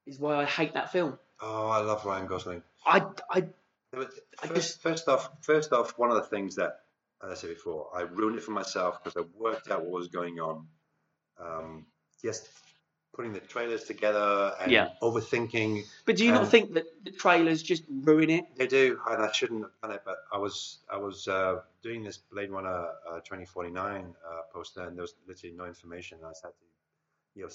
is why I hate that film. Oh, I love Ryan Gosling. I, I But I First, just- first off, first off, one of the things that, as I said before, I ruined it for myself because I worked out what was going on. Um, just putting the trailers together and Yeah. overthinking. But do you not think that the trailers just ruin it? They do, and I shouldn't have done it, but I was I was uh, doing this Blade Runner uh, 2049 uh, poster, and there was literally no information. I just had to, you know,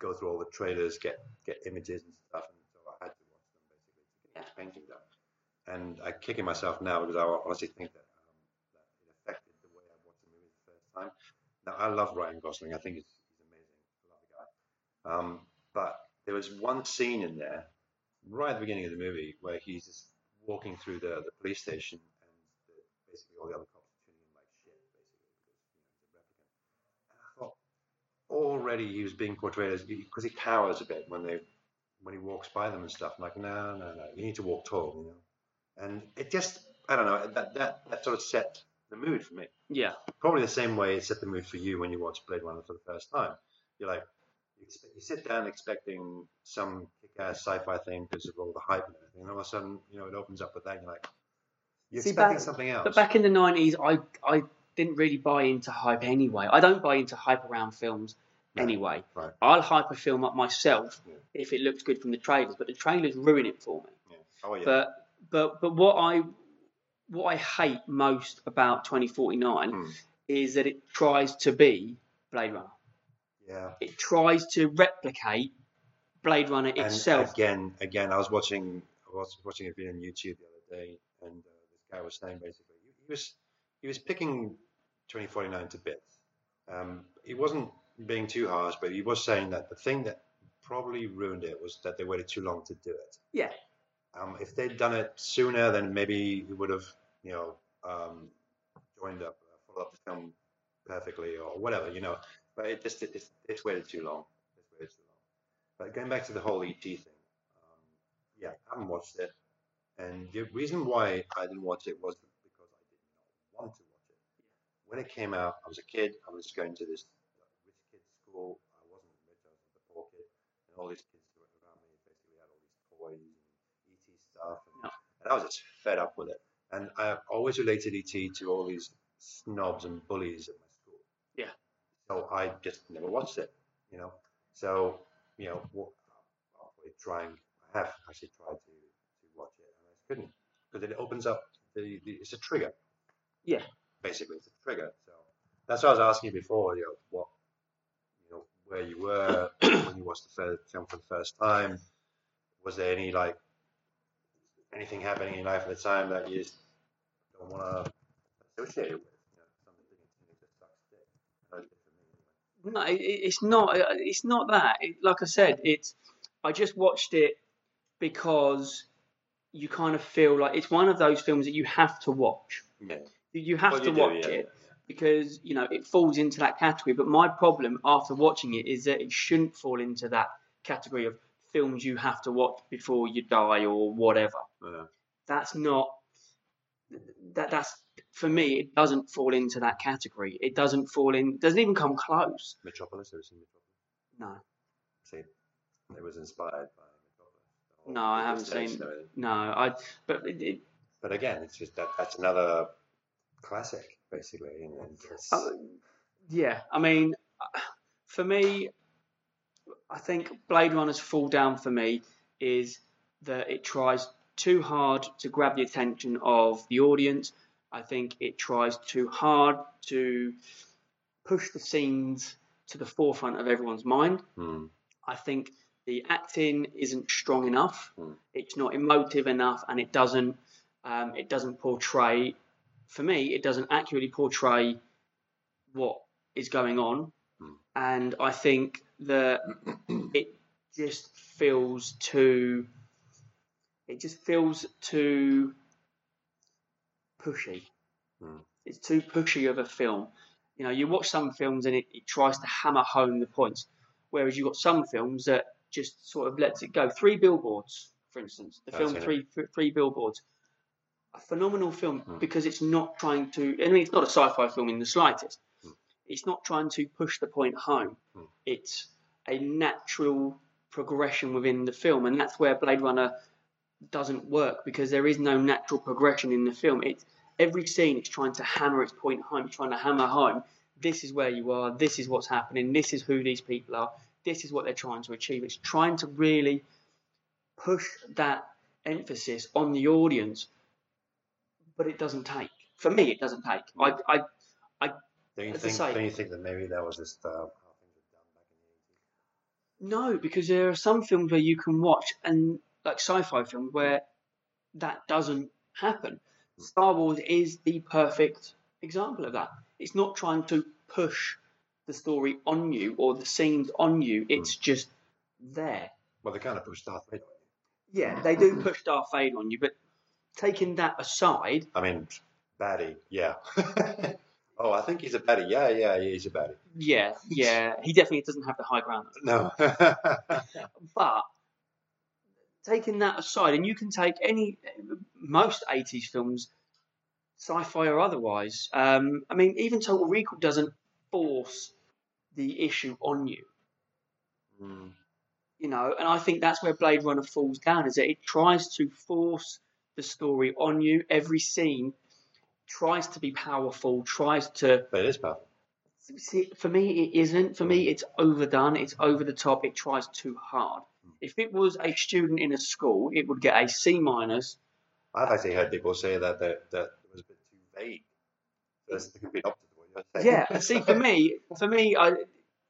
go through all the trailers, get get images and stuff, and so I had to watch them basically to get this painting done. And I'm kicking myself now because I honestly think that, um, that it affected the way I watched the movie the first time. Now I love Ryan Gosling. I think he's, he's amazing. I love the guy. Um, but there was one scene in there, right at the beginning of the movie, where he's just walking through the, the police station and the, basically all the other cops are treating him like shit, basically, because you know, he's a replicant. And I thought already he was being portrayed as because he cowers a bit when they when he walks by them and stuff. I'm like, no, no, no, you need to walk tall, you know. And it just, I don't know, that that that sort of set the mood for me Yeah. probably the same way it set the mood for you when you watched Blade Runner for the first time. You're like, you, expect, you sit down expecting some kick-ass sci-fi thing because of all the hype and everything, and all of a sudden, you know, it opens up with that, and you're like, you're See, expecting back- something else. But back in the nineties, I I didn't really buy into hype anyway. I don't buy into hype around films No, anyway. right. I'll hype a film up myself Yeah. if it looks good from the trailers, but the trailers ruin it for me. yeah. Oh yeah. But but but what I what I hate most about 2049 Hmm. is that it tries to be Blade Runner. Yeah. It tries to replicate Blade Runner And itself. again, again, I was watching, I was watching a video on YouTube the other day, and uh, this guy was saying basically, he, was, he was picking 2049 to bits. Um, he wasn't being too harsh, but he was saying that the thing that probably ruined it was that they waited too long to do it. Yeah. Um, if they'd done it sooner, then maybe he would have, you know, um, joined up, uh, followed up the film perfectly or whatever, you know. But it just, it, it's, it's waited too long. It's waited too long. But going back to the whole ET thing, um, yeah, I haven't watched it, and the reason why I didn't watch it was because I did not want to watch it. When it came out, I was a kid. I was going to this uh, rich kid's school. I wasn't rich; I was the poor kid, and all these kids around me basically had all these toys and ET stuff, and, Yeah. and I was just fed up with it. And I always related ET to all these snobs and bullies at. Yeah. So I just never watched it, you know. So you know, what, I'll probably trying. I have actually tried to, to watch it, and I couldn't because it opens up the, the it's a trigger. Yeah. Basically, it's a trigger. So that's what I was asking you before. You know, what you know, where you were when you watched the first film for the first time. Was there any like anything happening in your life at the time that you just don't want to associate it with? You know, something that you think just sucks dick. I know it did for me anyway. No, it, it's not. uh, It's not that. It, like I said, it's. I just watched it because you kind of feel like it's one of those films that you have to watch. Yeah. You- have Well, to you do, watch yeah, it because you know it falls into that category. But my problem after watching it is that it shouldn't fall into that category of films you have to watch before you die or whatever. Yeah. That's not. That that's for me. It doesn't fall into that category. It doesn't fall in. Doesn't even come close. Metropolis. Have you seen Metropolis? No. See, it was inspired by Metropolis. No, I haven't seen-. No, I. But it, it, But again, it's just that that's another classic, basically. And, and it's, uh, yeah, I mean, for me, I think Blade Runner's fall down for me is that it tries too hard to grab the attention of the audience. I think it tries too hard to push the scenes to the forefront of everyone's mind. Hmm. I think the acting isn't strong enough. Mm. It's not emotive enough, and it doesn't um, it doesn't portray. For me, it doesn't accurately portray what is going on, Mm. and I think that it just feels too. It just feels too pushy. Mm. It's too pushy of a film. You know, you watch some films and it, it tries to hammer home the points, whereas you've got some films that just sort of lets it go. Three Billboards, for instance, the I've film it. Three Three Billboards, a phenomenal film Mm. because it's not trying to. I mean, it's not a sci-fi film in the slightest. Mm. It's not trying to push the point home. Mm. It's a natural progression within the film, and that's where Blade Runner doesn't work because there is no natural progression in the film. It's every scene is trying to hammer its point home, it's trying to hammer home. This is where you are. This is what's happening. This is who these people are. this is what they're trying to achieve. It's trying to really push that emphasis on the audience, but it doesn't take. For me, it doesn't take. I, I, Don't you think? say- Don't you think that maybe that was just uh, how things were done back in the 80s? no, because there are some films where you can watch and like sci-fi films where mm. that doesn't happen. Mm. Star Wars is the perfect example of that. It's not trying to push the story on you or the scenes on you. Mm. It's just there. Well, they kind of push Darth Vader. Yeah, they do mm-hmm. push Darth Vader on you, but taking that aside. I mean, baddie, yeah. oh, I think he's a baddie. Yeah, yeah, he's a baddie. yeah, yeah, he definitely doesn't have the high ground. No. But taking that aside, and you can take any most '80s films, sci-fi or otherwise. Um, I mean, even Total Recall doesn't force the issue on you. Mm, you know, and I think that's where Blade Runner falls down, is that it tries to force the story on you. Every scene tries to be powerful, tries to. but it is powerful. See, for me, it isn't. For me, it's overdone. It's over the top. It tries too hard. If it was a student in a school, it would get a C minus. I've actually heard people say that that, that it was a bit too vague. That's the complete opposite of what you're saying. Yeah, see, for me, for me, I,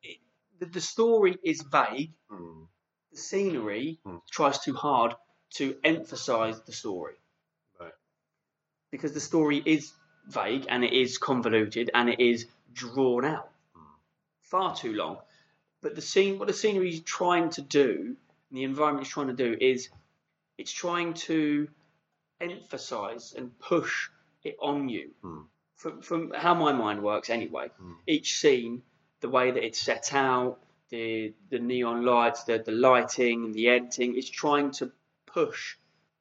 it, the, the story is vague. Mm, The scenery Hmm. tries too hard to emphasize the story. right. because the story is vague and it is convoluted and it is drawn out Hmm. far too long. But the scene, what the scenery is trying to do, and the environment is trying to do, is it's trying to emphasize and push it on you. Hmm. From, from how my mind works, anyway, Hmm. each scene, the way that it's set out, the the neon lights, the the lighting, and the editing, is trying to push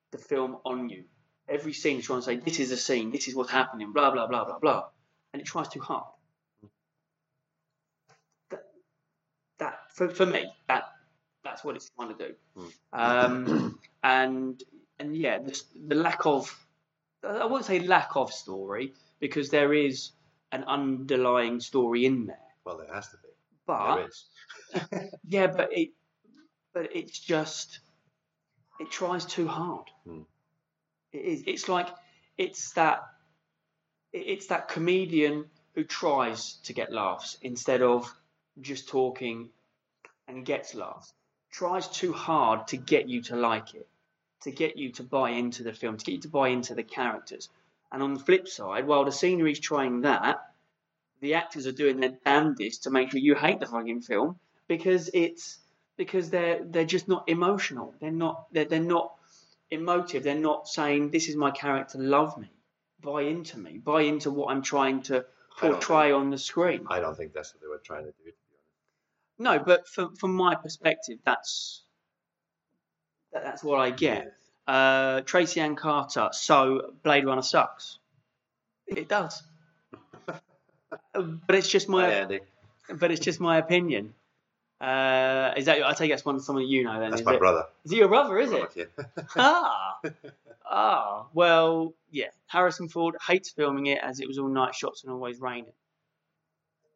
the film on you. Every scene is trying to say, "This is a scene. This is what's happening." Blah blah blah blah blah, and it tries too hard. That, that for, for me, that that's what it's trying to do. Um, and and yeah, the, the lack of I won't say lack of story because there is an underlying story in there. Well, there has to be. But there is. yeah, but it but it's just it tries too hard. Hmm. It is. It's like it's that it's that comedian who tries to get laughs instead of just talking and gets laughs. Tries too hard to get you to like it, to get you to buy into the film, to get you to buy into the characters. And on the flip side, while the scenery's trying that, the actors are doing their damnedest to make sure you hate the fucking film because it's because they're they're just not emotional. They're not they're, they're not emotive. They're not saying this is my character, love me, buy into me, buy into what I'm trying to portray on the screen. I don't think that's what they were trying to do. No, but from from my perspective, that's that, that's what I get. Uh, Tracy Ann Carter. So Blade Runner sucks. It does. But it's just Hi, my Andy. but it's just my opinion. Uh, is that I take that's one someone you know then? That's is my it? brother. Is it your brother? Is it? Yeah. ah, ah. Well, yeah. Harrison Ford hates filming it as it was all night shots and always raining.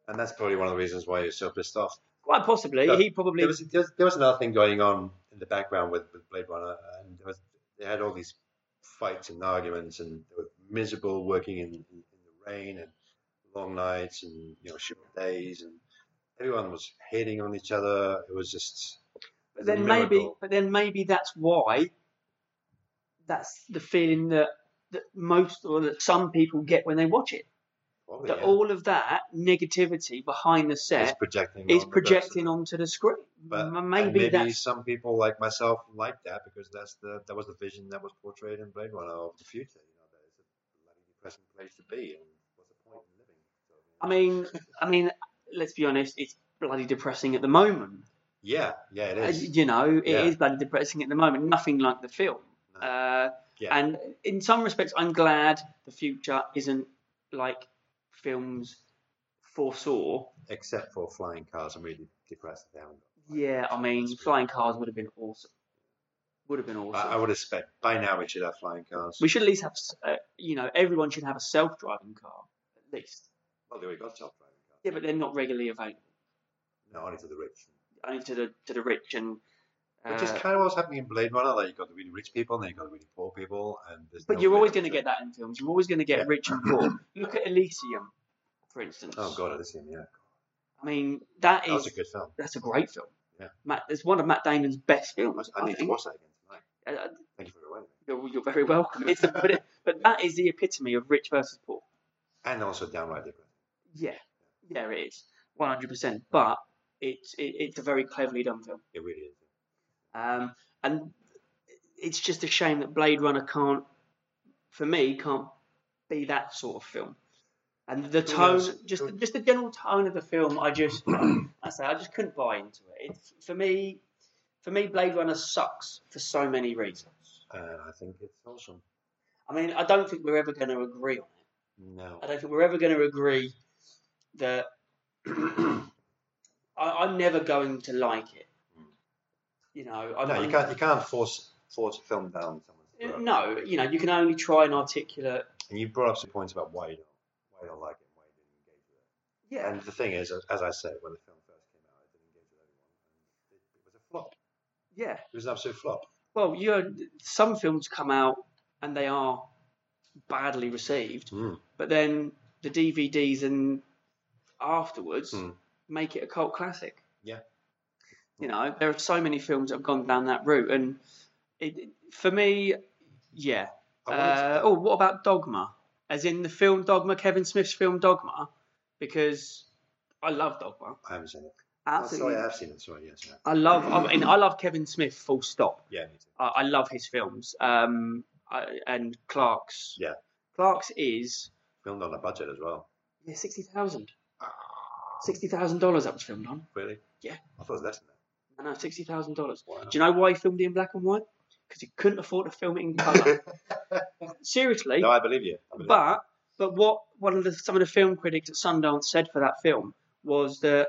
and that's probably one of the reasons why you're so pissed off. Quite possibly, he probably. There was, there was there was another thing going on in the background with, with Blade Runner, and there was they had all these fights and arguments, and they were miserable working in, in, in the rain and long nights and you know short days, and everyone was hating on each other. It was just But then maybe, but then maybe that's why. That's the feeling that that most or that some people get when they watch it. Probably, That yeah. all of that negativity behind the set projecting is on projecting person. onto the screen. But maybe, maybe that's some people like myself like that because that's the that was the vision that was portrayed in Blade Runner of the future. You know, that it's a bloody depressing place to be, and what's the point in living? I mean, I mean, let's be honest. It's bloody depressing at the moment. yeah, yeah, it Uh, you know, it is Yeah. bloody depressing at the moment. Nothing like the film. No. Uh, Yeah. And in some respects, I'm glad the future isn't like films foresaw. Except for flying cars, I'm really depressed that they haven't. got- Yeah, I mean, flying cars would have been awesome. Would have been awesome. I, I would expect by now we should have flying cars. we should at least have, uh, you know, everyone should have a self-driving car at least. well, they already got self-driving cars. Yeah, but they're not regularly available. No, only to the rich. only to the to the rich and. Which is uh, kind of what's happening in Blade Runner. Like you've got the really rich people, and then you've got the really poor people, and there's But no you're always going to get that in films. You're always going to get Yeah. rich and poor. Look at Elysium, for instance. Oh god, Elysium, yeah, I mean, that that is a good film. that's a great film. Yeah. Matt, it's one of Matt Damon's best films. I I, need to watch that again tonight. Uh, Thank you for reminding me. you're, you're very welcome. It's the, but, it, but that is the epitome of rich versus poor. And also downright depressing. Yeah, yeah, it is, one hundred percent. But it's it, it's a very cleverly done film. It really is. Um, and it's just a shame that Blade Runner can't, for me, can't be that sort of film. And the tone, just just the general tone of the film, I just, I say, I just couldn't buy into it. It's, for me, for me, Blade Runner sucks for so many reasons. And I think it's awesome. I mean, I don't think we're ever going to agree on it. No. I don't think we're ever going to agree that I, I'm never going to like it. You know, I'm, no, you can't. You can't force force a film down someone's throat. No, you know, you can only try and articulate. And you brought up some points about why you don't why you don't like it, and why you didn't engage with it. Yeah. And the thing is, as- I said, when the film first came out, it didn't engage with. And it, it was a flop. Yeah. It was an absolute flop. Well, you know, some films come out and they are badly received, Mm. but then the DVDs and afterwards Mm. make it a cult classic. Yeah. You know, there are so many films that have gone down that route, and it, it- for me, yeah. I wanted to- Uh, oh, what about Dogma? As in the film Dogma, Kevin Smith's film Dogma, because I love Dogma. I haven't seen it. Absolutely, Oh, sorry, I have seen it. Sorry, yes. I love. I mean, I love Kevin Smith. Full stop. yeah me too. I, I love his films. Um, I, and Clerks. Yeah. Clerks is Filmed on a budget as well. yeah sixty thousand. Sixty thousand dollars that was filmed on. Really? Yeah. I thought it was less than that. I know sixty thousand dollars. Wow. Do you know why he filmed it in black and white? Because he couldn't afford to film it in colour. Seriously. no, I believe you. I believe But but what one of the some of the film critics at Sundance said for that film was that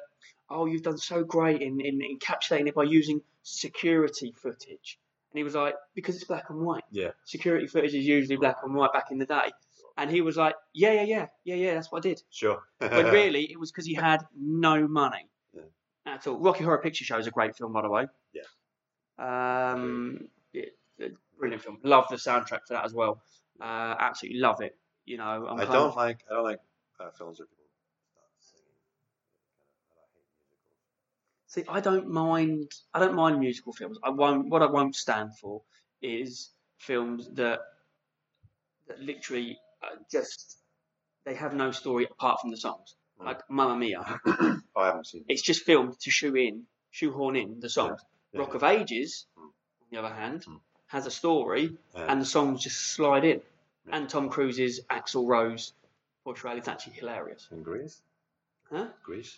oh you've done so great in, in encapsulating it by using security footage. And he was like, because it's black and white. Yeah. Security footage is usually black and white back in the day. And he was like, yeah, yeah, yeah, yeah, yeah, that's what I did. Sure. but really it was because he had no money. At all. Rocky Horror Picture Show is a great film, by the way. Yeah. Um, it, it- brilliant film. Love the soundtrack for that as well. Uh, absolutely love it. You know, I'm I don't of- like. I don't like uh, films where people start singing. I hate musicals. See, I don't mind. I don't mind musical films. I won't. What I won't stand for is films that that literally uh, just they have no story apart from the songs. Mm. Like Mamma Mia, Oh, I haven't seen. it's just filmed to shoe in, shoehorn in the songs. Yeah. Rock of Ages, Mm. on the other hand, Mm. has a story Yeah. and the songs just slide in. Yeah. And Tom Cruise's Axl Rose portrayal is actually hilarious. in Grease. Huh? Grease.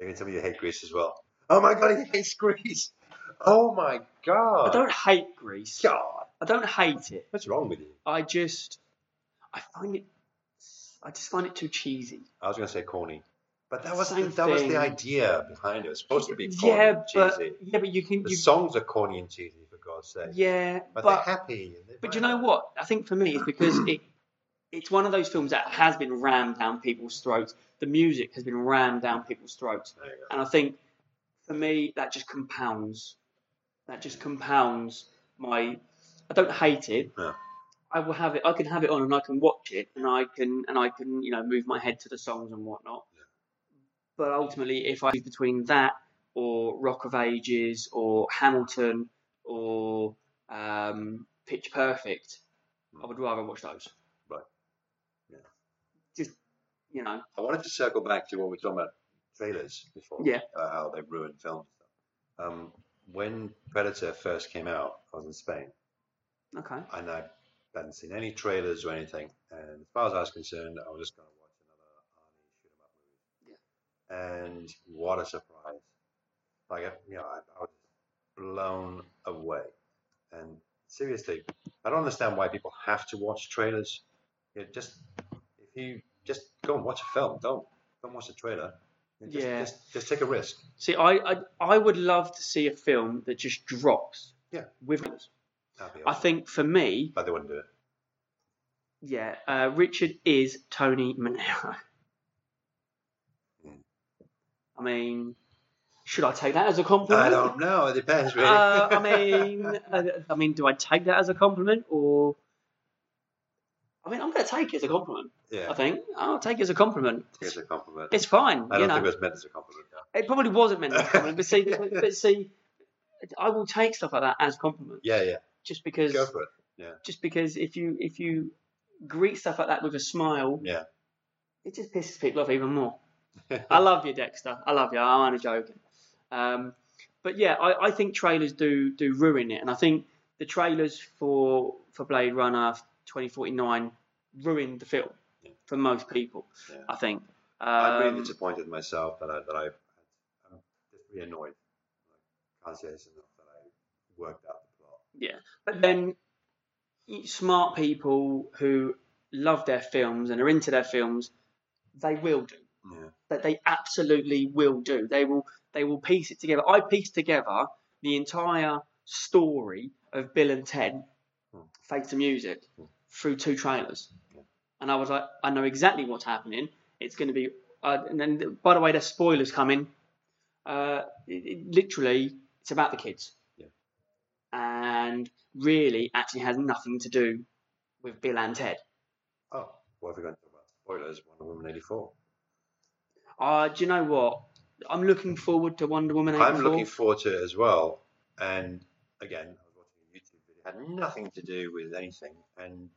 Are you going to tell me you hate Grease as well? Oh my god, he hates Grease. Oh my god. I don't hate Grease. God. I don't hate it. What's wrong with you? I just, I find it, I just find it too cheesy. I was going to say corny, but that was the, that was the idea behind it. It was supposed to be corny yeah, and but yeah, but you can, The you, songs are corny and cheesy for God's sake. yeah, but, but they're happy. they but you know what? I think for me, it's because it, it's one of those films that has been rammed down people's throats. The music has been rammed down people's throats, There you go. and I think for me that just compounds. That just compounds my. I don't hate it. Yeah. I will have it. I can have it on, and I can watch it, and I can, and I can, you know, move my head to the songs and whatnot. Yeah. But ultimately, if I choose between that or Rock of Ages or Hamilton or um, Pitch Perfect, I would rather watch those. Right. Yeah. Just, you know, I wanted to circle back to what we were talking about trailers before. Yeah. Uh, how they ruin films. Um, when Predator first came out, I was in Spain. okay. and I hadn't seen any trailers or anything. And as far as I was concerned, I was just going to watch another Arnie shoot 'em up movie. And what a surprise! Like I- you know, I, I was blown away. And seriously, I don't understand why people have to watch trailers. You know, just if you just go and watch a film, don't don't watch a trailer. Just, Yeah. just, just take a risk. See, I, I I would love to see a film that just drops. Yeah. With, That'd I think for me, but they wouldn't do it. yeah, uh, Richard is Tony Manero. Mm. I mean, Should I take that as a compliment? I don't know. It depends, really. Uh, I mean, I mean, do I take that as a compliment or? I mean, I'm going to take it as a compliment. yeah, I think I'll take it as a compliment. it's a compliment. It's fine. I don't know, think it was meant as a compliment. No. it probably wasn't meant as a compliment, but see, but see, I will take stuff like that as compliments. Yeah, yeah. Just because, Go for it. just because if you if you greet stuff like that with a smile, Yeah. it just pisses people off even more. I love you, Dexter. I love you. I'm only joking. Um, but yeah, I, I think trailers do do ruin it, and I think the trailers for for Blade Runner 2049 ruined the film Yeah. for most people. Yeah. I think. I'm really Um, disappointed myself that I that I've I'm just really annoyed. I can't say this enough that I worked out. Yeah, but then smart people who love their films and are into their films, they will do. Yeah. That they absolutely will do. They will. They will piece it together. I pieced together the entire story of Bill and Ted, Hmm. Face the Music, Hmm. through two trailers, Yeah. and I was like, I know exactly what's happening. It's going to be. Uh, and then, by the way, there's spoilers coming. Uh, it, it, literally, it's about the kids and really actually has nothing to do with Bill and Ted. Oh, what are we going to talk about? Spoilers. Wonder Woman eighty four. Uh, do you know what? I'm looking forward to Wonder Woman 84. I'm looking forward to it as well. And again, I was watching a YouTube video. It had nothing to do with anything, and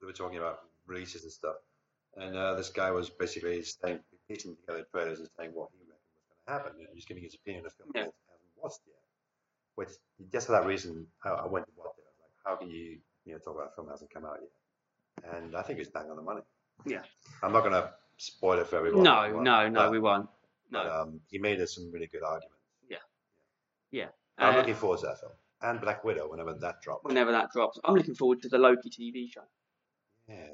they were talking about releases and stuff. And uh, this guy was basically saying, piecing together trailers and saying what he reckoned was going to happen, and just giving his opinion on a film Yeah. he hasn't watched yet. Which just for that reason, I, I went to watch it. I was like, how can you, you know, talk about a film that hasn't come out yet? And I think it's bang on the money. Yeah. I'm not going to spoil it for everyone. no, but- no, no, but- we won't. but, No. um, he made us some really good arguments. Yeah. Yeah. I'm Uh, looking forward to that film. And Black Widow, whenever that drops. whenever that drops, I'm looking forward to the Loki TV show. Yeah?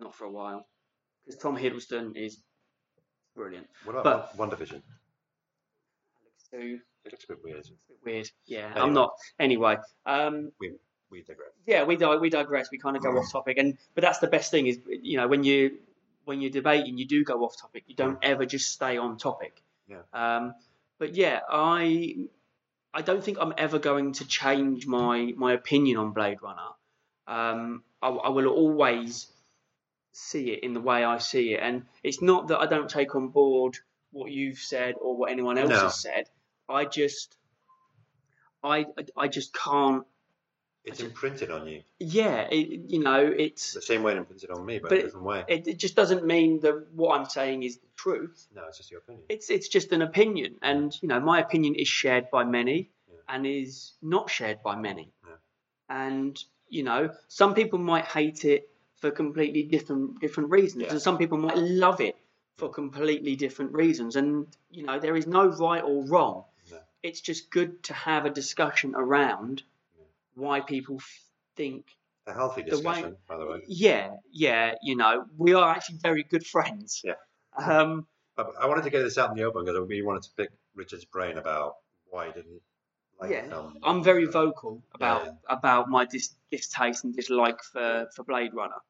Not for a while, because Tom Hiddleston is brilliant. What about But- WandaVision? Alex It looks a bit weird. it's a bit weird. Yeah, Anyway. I'm not. Anyway, um, We digress. yeah, we di- we digress. We kind of go off topic, and but that's the best thing is you know when you when you're debating, you do go off topic. You don't ever just stay on topic. Yeah. Um, but yeah, I I don't think I'm ever going to change my my opinion on Blade Runner. Um, I, I will always see it in the way I see it, and it's not that I don't take on board what you've said or what anyone else No. has said. I just I I just can't. It's imprinted on you. Yeah, it, you know, it's The same way it imprinted on me, but, But a different way. it, it just doesn't mean that what I'm saying is the truth. no, it's just your opinion. It's it's just an opinion, and you know, my opinion is shared by many, Yeah. and is not shared by many. Yeah. And you know, some people might hate it for completely different different reasons, Yeah. and some people might love it for completely different reasons. And you know, there is no right or wrong. It's just good to have a discussion around why people think a healthy the way- discussion, by the way. yeah, yeah, you know, we are actually very good friends. Yeah. Um, But I wanted to get this out in the open because I really wanted to pick Richard's brain about why he didn't like yeah, the film. I'm very vocal about Yeah, about my dis- distaste and dislike for, for Blade Runner.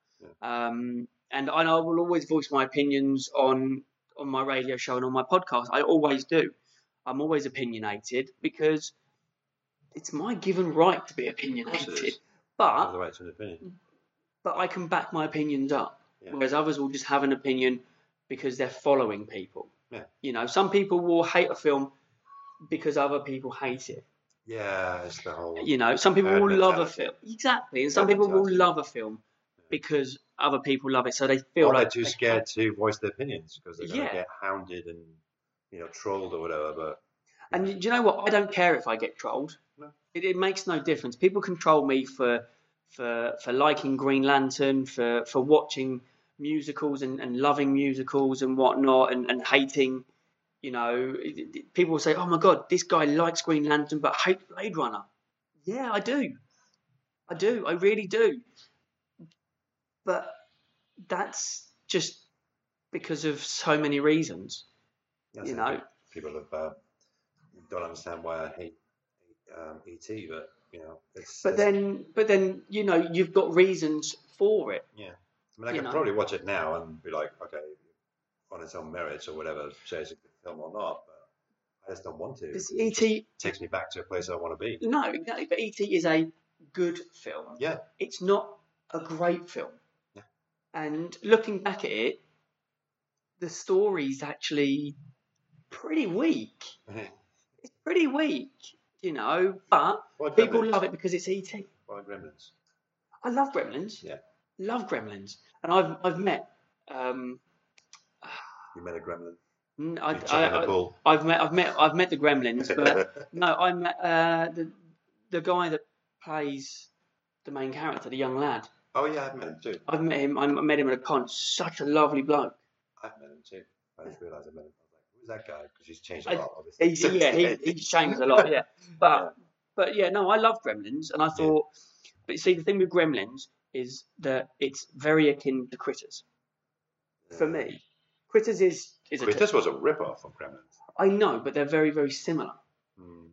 Um, and I, I will always voice my opinions on on my radio show and on my podcast. I always do. I'm always opinionated because it's my given right to be Of course it opinionated. But the right to an opinion. but I can back my opinions up. Yeah. Whereas others will just have an opinion because they're following people. Yeah. You know, some people will hate a film because other people hate it. Yeah, it's the whole. You know, some people will love a film. Exactly. And some people will love a film because other people love it. So they feel or they're too they scared to voice their opinions because they're going to Yeah. get hounded and you know trolled or whatever. But And do you know what? I don't care if I get trolled. No. It, it makes no difference. People can troll me for for for liking Green Lantern, for for watching musicals and, and loving musicals and whatnot, and, and hating. You know, people will say, "Oh my God, this guy likes Green Lantern but hates Blade Runner." Yeah, I do. I do. I really do. But that's just because of so many reasons. That's You it. know. people have uh, don't understand why I hate um, ET, but you know, it's. But it's- then, but then, you know, you've got reasons for it. yeah, I mean, I you could know. probably watch it now and be like, okay, on its own merits or whatever, say it's a good film or not. But I just don't want to. This It ET takes me back to a place I want to be. No, exactly. But ET is a good film. Yeah. It's not a great film. Yeah. And looking back at it, the story's actually pretty weak. It's pretty weak, you know. But people Gremlins? love it because it's ET. Gremlins? I love Gremlins. Yeah. Love Gremlins. And I've I've met. Um, You met a gremlin. I, You chuck in I. I, have met I've met I've met the Gremlins, but no, I met uh, the the guy that plays the main character, the young lad. oh yeah, I've met him too. I've met him. I met him at a con. Such a lovely bloke. I've met him too. I just realised I met him. I was that guy? Because he's changed I- a lot, obviously. He's, yeah, he, he's changed a lot. Yeah, but but yeah, no, I love Gremlins, and I thought, but you see, the thing with Gremlins is that it's very akin to Critters for me. Critters is is a Critters was a rip-off of Gremlins. I know, but they're very very similar. Mm.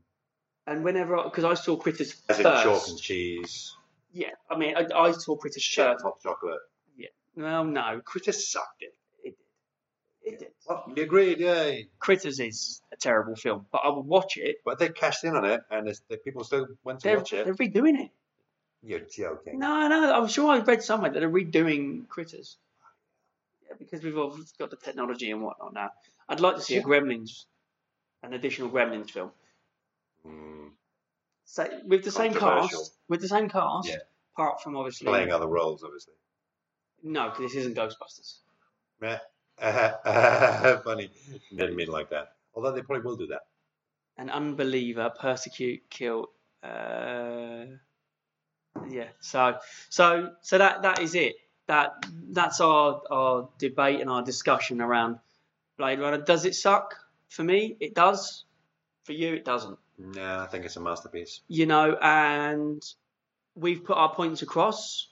And whenever because I saw Critters As in chalk and cheese, yeah, I mean I, I saw Critters shit, first. hot chocolate. Yeah. Well, no, Critters sucked it. It did. We agreed, yay. Critters is a terrible film, but I would watch it. But they cashed in on it, and the people still went to They're, watch it. they're redoing it. You're joking. No, no, I'm sure I read somewhere that they're redoing Critters. Yeah, because we've all got the technology and whatnot now. I'd like to see a Gremlins, an additional Gremlins film. Mm. So with the same Controversial. cast, with the same cast, Yeah. apart from obviously Playing other roles, obviously. no, because this isn't Ghostbusters. Meh. Funny. Didn't mean like that. Although they probably will do that. An unbeliever, persecute, kill. Uh, yeah. So, so, so that that is it. That that's our our debate and our discussion around Blade Runner. Does it suck? For me, it does. For you, it doesn't. No, I think it's a masterpiece. You know, and we've put our points across.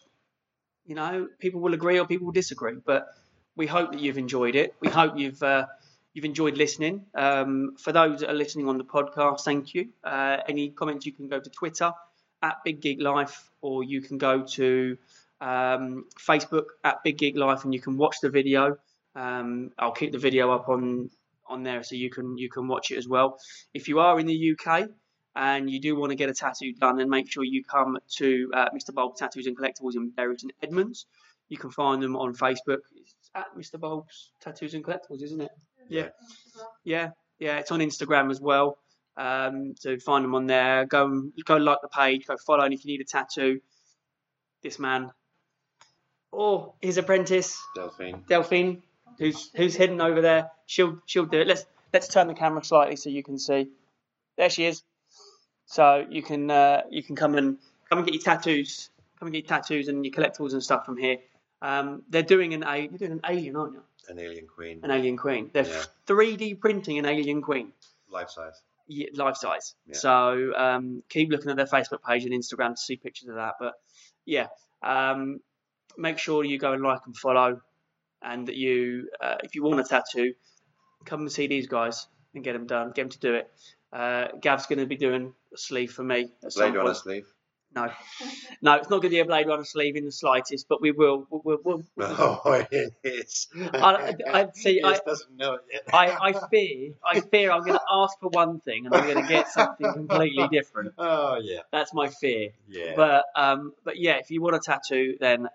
You know, people will agree or people will disagree, but we hope that you've enjoyed it. We hope you've uh, you've enjoyed listening. Um, for those that are listening on the podcast, thank you. Uh, any comments, you can go to Twitter at Big Geek Life, or you can go to um, Facebook at Big Geek Life, and you can watch the video. Um, I'll keep the video up on on there so you can you can watch it as well. If you are in the UK and you do want to get a tattoo done, then make sure you come to uh, Mr. Bulb Tattoos and Collectibles in Berryton, Edmonds. You can find them on Facebook. At Mr. Bulb's Tattoos and Collectibles, isn't it? Yeah. Yeah, yeah. It's on Instagram as well. Um, so find them on there. Go and go like the page. Go follow. And if you need a tattoo, this man or his apprentice Delphine. Delphine, who's who's hidden over there, she'll she'll do it. Let's let's turn the camera slightly so you can see. There she is. So you can uh, you can come and come and get your tattoos, come and get your tattoos and your collectibles and stuff from here. Um, they're doing an a you're doing an alien, aren't you? An alien queen. An alien queen. They're Yeah. 3D printing an alien queen, Life size. yeah, life size. Yeah. So um, keep looking at their Facebook page and Instagram to see pictures of that. But yeah, um, make sure you go and like and follow, and that you, uh, if you want a tattoo, come and see these guys and get them done. Get them to do it. Uh, Gav's going to be doing a sleeve for me at some Blade Runner point. sleeve. No, no, it's not going to be a Blade Runner sleeve in the slightest, but we will. We'll, we'll, we'll, No, it is. I- I- see, I- just doesn't know it yet. I, I fear, I fear, I'm going to ask for one thing and I'm going to get something completely different. Oh yeah, That's my fear. yeah. But um, but yeah, if you want a tattoo, then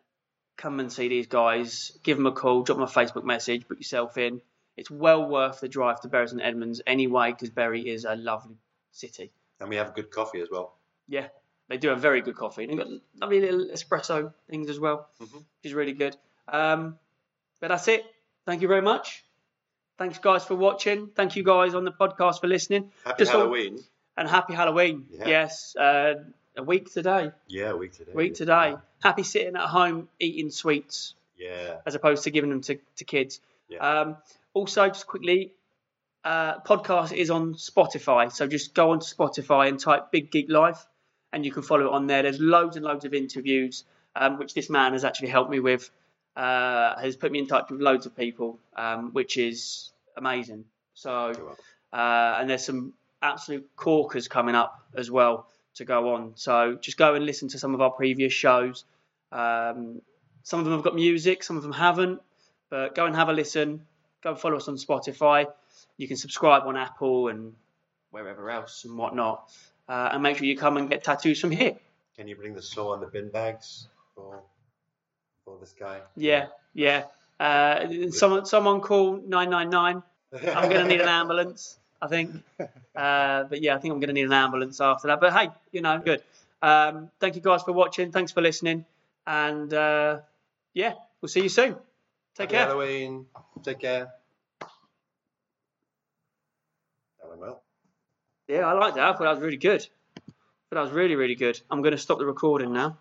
come and see these guys. Give them a call, drop them a Facebook message, put yourself in. It's well worth the drive to Bury St Edmunds anyway, because Bury is a lovely city. and we have good coffee as well. Yeah, they do have very good coffee. They've got lovely little espresso things as well, Mhm. which is really good. Um, but that's it. Thank you very much. Thanks, guys, for watching. Thank you, guys, on the podcast for listening. Happy Just all- Halloween. And happy Halloween. Yeah. Yes, uh, a week today. Yeah, week today. Week today. Happy sitting at home eating sweets Yeah. as opposed to giving them to, to kids. Yeah. Um, also, just quickly, uh, podcast is on Spotify. So just go onto Spotify and type Big Geek Life and you can follow it on there. There's loads and loads of interviews, um, which this man has actually helped me with, uh, has put me in touch with loads of people, um, which is amazing. So, uh, and there's some absolute corkers coming up as well to go on. So just go and listen to some of our previous shows. Um, some of them have got music, some of them haven't, but go and have a listen. Go and follow us on Spotify. You can subscribe on Apple and wherever else and whatnot. Uh, and make sure you come and get tattoos from here. Can you bring the saw and the bin bags for for this guy? Yeah, yeah. Uh, someone, someone call nine nine nine. I'm going to need an ambulance, I think. Uh, but yeah, I think I'm going to need an ambulance after that. But hey, you know, good. Um, thank you guys for watching. Thanks for listening. And uh, yeah, we'll see you soon. Take Happy care. Halloween. Take care. That went well. Yeah, I like that. I thought that was really good. Thought that was really, really good. I'm going to stop the recording now.